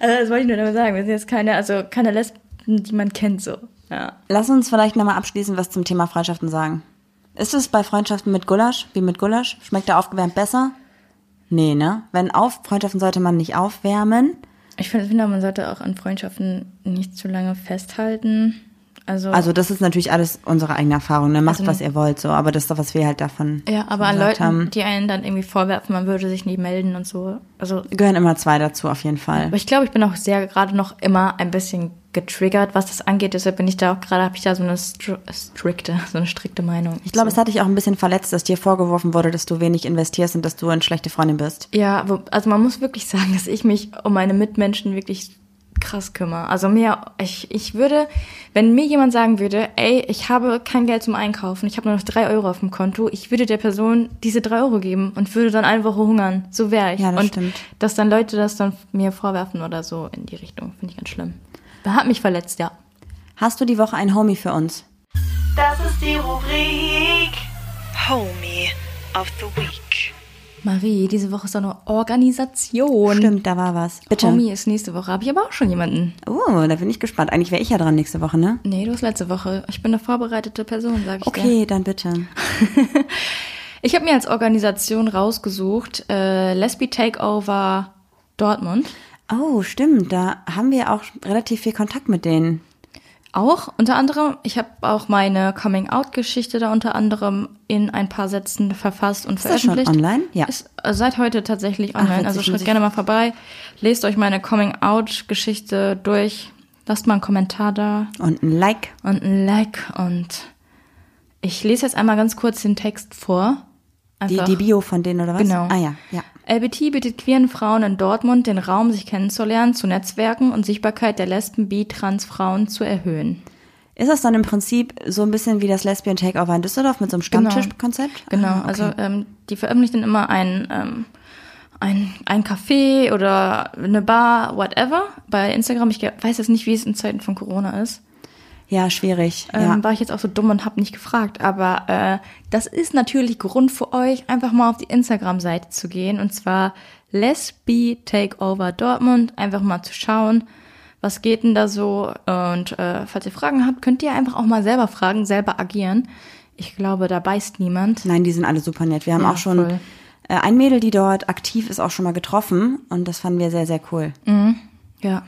Also das wollte ich nur damit sagen. Wir sind jetzt keine, also keine Lesben, die man kennt, so. Ja. Lass uns vielleicht nochmal abschließend was zum Thema Freundschaften sagen. Ist es bei Freundschaften mit Gulasch, wie mit Gulasch? Schmeckt der aufgewärmt besser? Nee, ne? Wenn auf, Freundschaften sollte man nicht aufwärmen. Ich finde, man sollte auch an Freundschaften nicht zu lange festhalten. Also, Also das ist natürlich alles unsere eigene Erfahrung, ne? Macht, Also- was ihr wollt, so. Aber das ist doch, was wir halt davon ja, aber an Leuten, haben. die einen dann irgendwie vorwerfen, man würde sich nie melden und so. Also, Gehören immer zwei dazu, auf jeden Fall. aber ich glaube, ich bin auch sehr gerade noch immer ein bisschen getriggert, was das angeht. Deshalb bin ich da auch gerade, habe ich da so eine str strikte, *laughs* so eine strikte Meinung. Ich glaube, so. es hat dich auch ein bisschen verletzt, dass dir vorgeworfen wurde, dass du wenig investierst und dass du eine schlechte Freundin bist. Ja, also man muss wirklich sagen, dass ich mich um meine Mitmenschen wirklich krass kümmere. Also mehr, ich, ich würde, wenn mir jemand sagen würde, ey, ich habe kein Geld zum Einkaufen, ich habe nur noch drei Euro auf dem Konto, ich würde der Person diese drei Euro geben und würde dann eine Woche hungern. So wäre ich. Ja, das und stimmt. dass dann Leute das dann mir vorwerfen oder so in die Richtung, finde ich ganz schlimm. Hat mich verletzt, ja. Hast du die Woche ein Homie für uns? Das ist die Rubrik Homie of the Week. Marie, diese Woche ist doch eine Organisation. Stimmt, da war was. Bitte. Homie ist nächste Woche, habe ich aber auch schon jemanden. Oh, da bin ich gespannt. Eigentlich wäre ich ja dran nächste Woche, ne? Nee, du hast letzte Woche. Ich bin eine vorbereitete Person, sag ich dir. Okay, dann bitte. *laughs* Ich habe mir als Organisation rausgesucht, äh, Lesbi Takeover Dortmund. Oh, stimmt. Da haben wir auch relativ viel Kontakt mit denen. Auch unter anderem, ich habe auch meine Coming-out-Geschichte da unter anderem in ein paar Sätzen verfasst und Ist das schon veröffentlicht. online? Ja. Ist äh, seit heute tatsächlich Ach, online. witzig, also schaut gerne mal vorbei, lest euch meine Coming-out-Geschichte durch, lasst mal einen Kommentar da Und ein Like. und ein Like und ich lese jetzt einmal ganz kurz den Text vor. Die, die Bio von denen oder was? Genau. Ah ja, ja. LBT bietet queeren Frauen in Dortmund den Raum, sich kennenzulernen, zu Netzwerken und Sichtbarkeit der Lesben, Bi, Trans Frauen zu erhöhen. Ist das dann im Prinzip so ein bisschen wie das Lesbian Takeover in Düsseldorf mit so einem Stammtischkonzept? Genau, Ah, okay. also ähm, die veröffentlichen dann immer ein, ähm, ein, ein Café oder eine Bar, whatever, bei Instagram. Ich weiß jetzt nicht, wie es in Zeiten von Corona ist. Ja, schwierig. Ähm, ja. War ich jetzt auch so dumm und habe nicht gefragt. Aber äh, das ist natürlich Grund für euch, einfach mal auf die Instagram-Seite zu gehen. Und zwar Lesbi Takeover Dortmund. Einfach mal zu schauen, was geht denn da so. Und äh, falls ihr Fragen habt, könnt ihr einfach auch mal selber fragen, selber agieren. Ich glaube, da beißt niemand. Nein, die sind alle super nett. Wir haben Ja, auch schon voll. äh, ein Mädel, die dort aktiv ist, auch schon mal getroffen und das fanden wir sehr, sehr cool. Ja.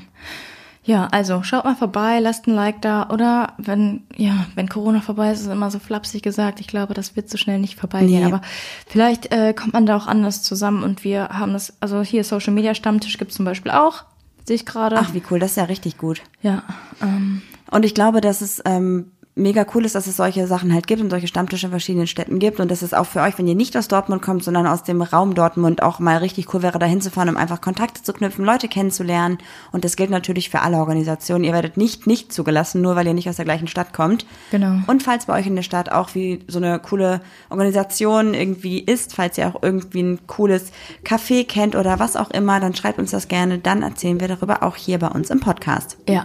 Ja, also schaut mal vorbei, lasst ein Like da oder wenn ja, wenn Corona vorbei ist, ist immer so flapsig gesagt. Ich glaube, das wird so schnell nicht vorbeigehen, Nee. aber vielleicht äh, kommt man da auch anders zusammen und wir haben das, also hier Social Media Stammtisch gibt's zum Beispiel auch, sehe ich gerade. Ach, wie cool, das ist ja richtig gut. Ja, ähm, Und ich glaube, dass es ähm, mega cool ist, dass es solche Sachen halt gibt und solche Stammtische in verschiedenen Städten gibt und dass es auch für euch, wenn ihr nicht aus Dortmund kommt, sondern aus dem Raum Dortmund auch mal richtig cool wäre, da hinzufahren, um einfach Kontakte zu knüpfen, Leute kennenzulernen und das gilt natürlich für alle Organisationen. Ihr werdet nicht nicht zugelassen, nur weil ihr nicht aus der gleichen Stadt kommt. Genau. Und falls bei euch in der Stadt auch wie so eine coole Organisation irgendwie ist, falls ihr auch irgendwie ein cooles Café kennt oder was auch immer, dann schreibt uns das gerne, dann erzählen wir darüber auch hier bei uns im Podcast. Ja.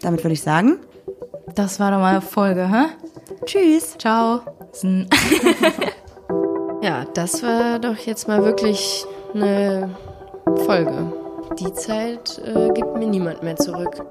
Damit würde ich sagen, Das war doch mal eine Folge, hä? tschüss. Ciao. *laughs* Ja, das war doch jetzt mal wirklich eine Folge. Die Zeit äh, gibt mir niemand mehr zurück.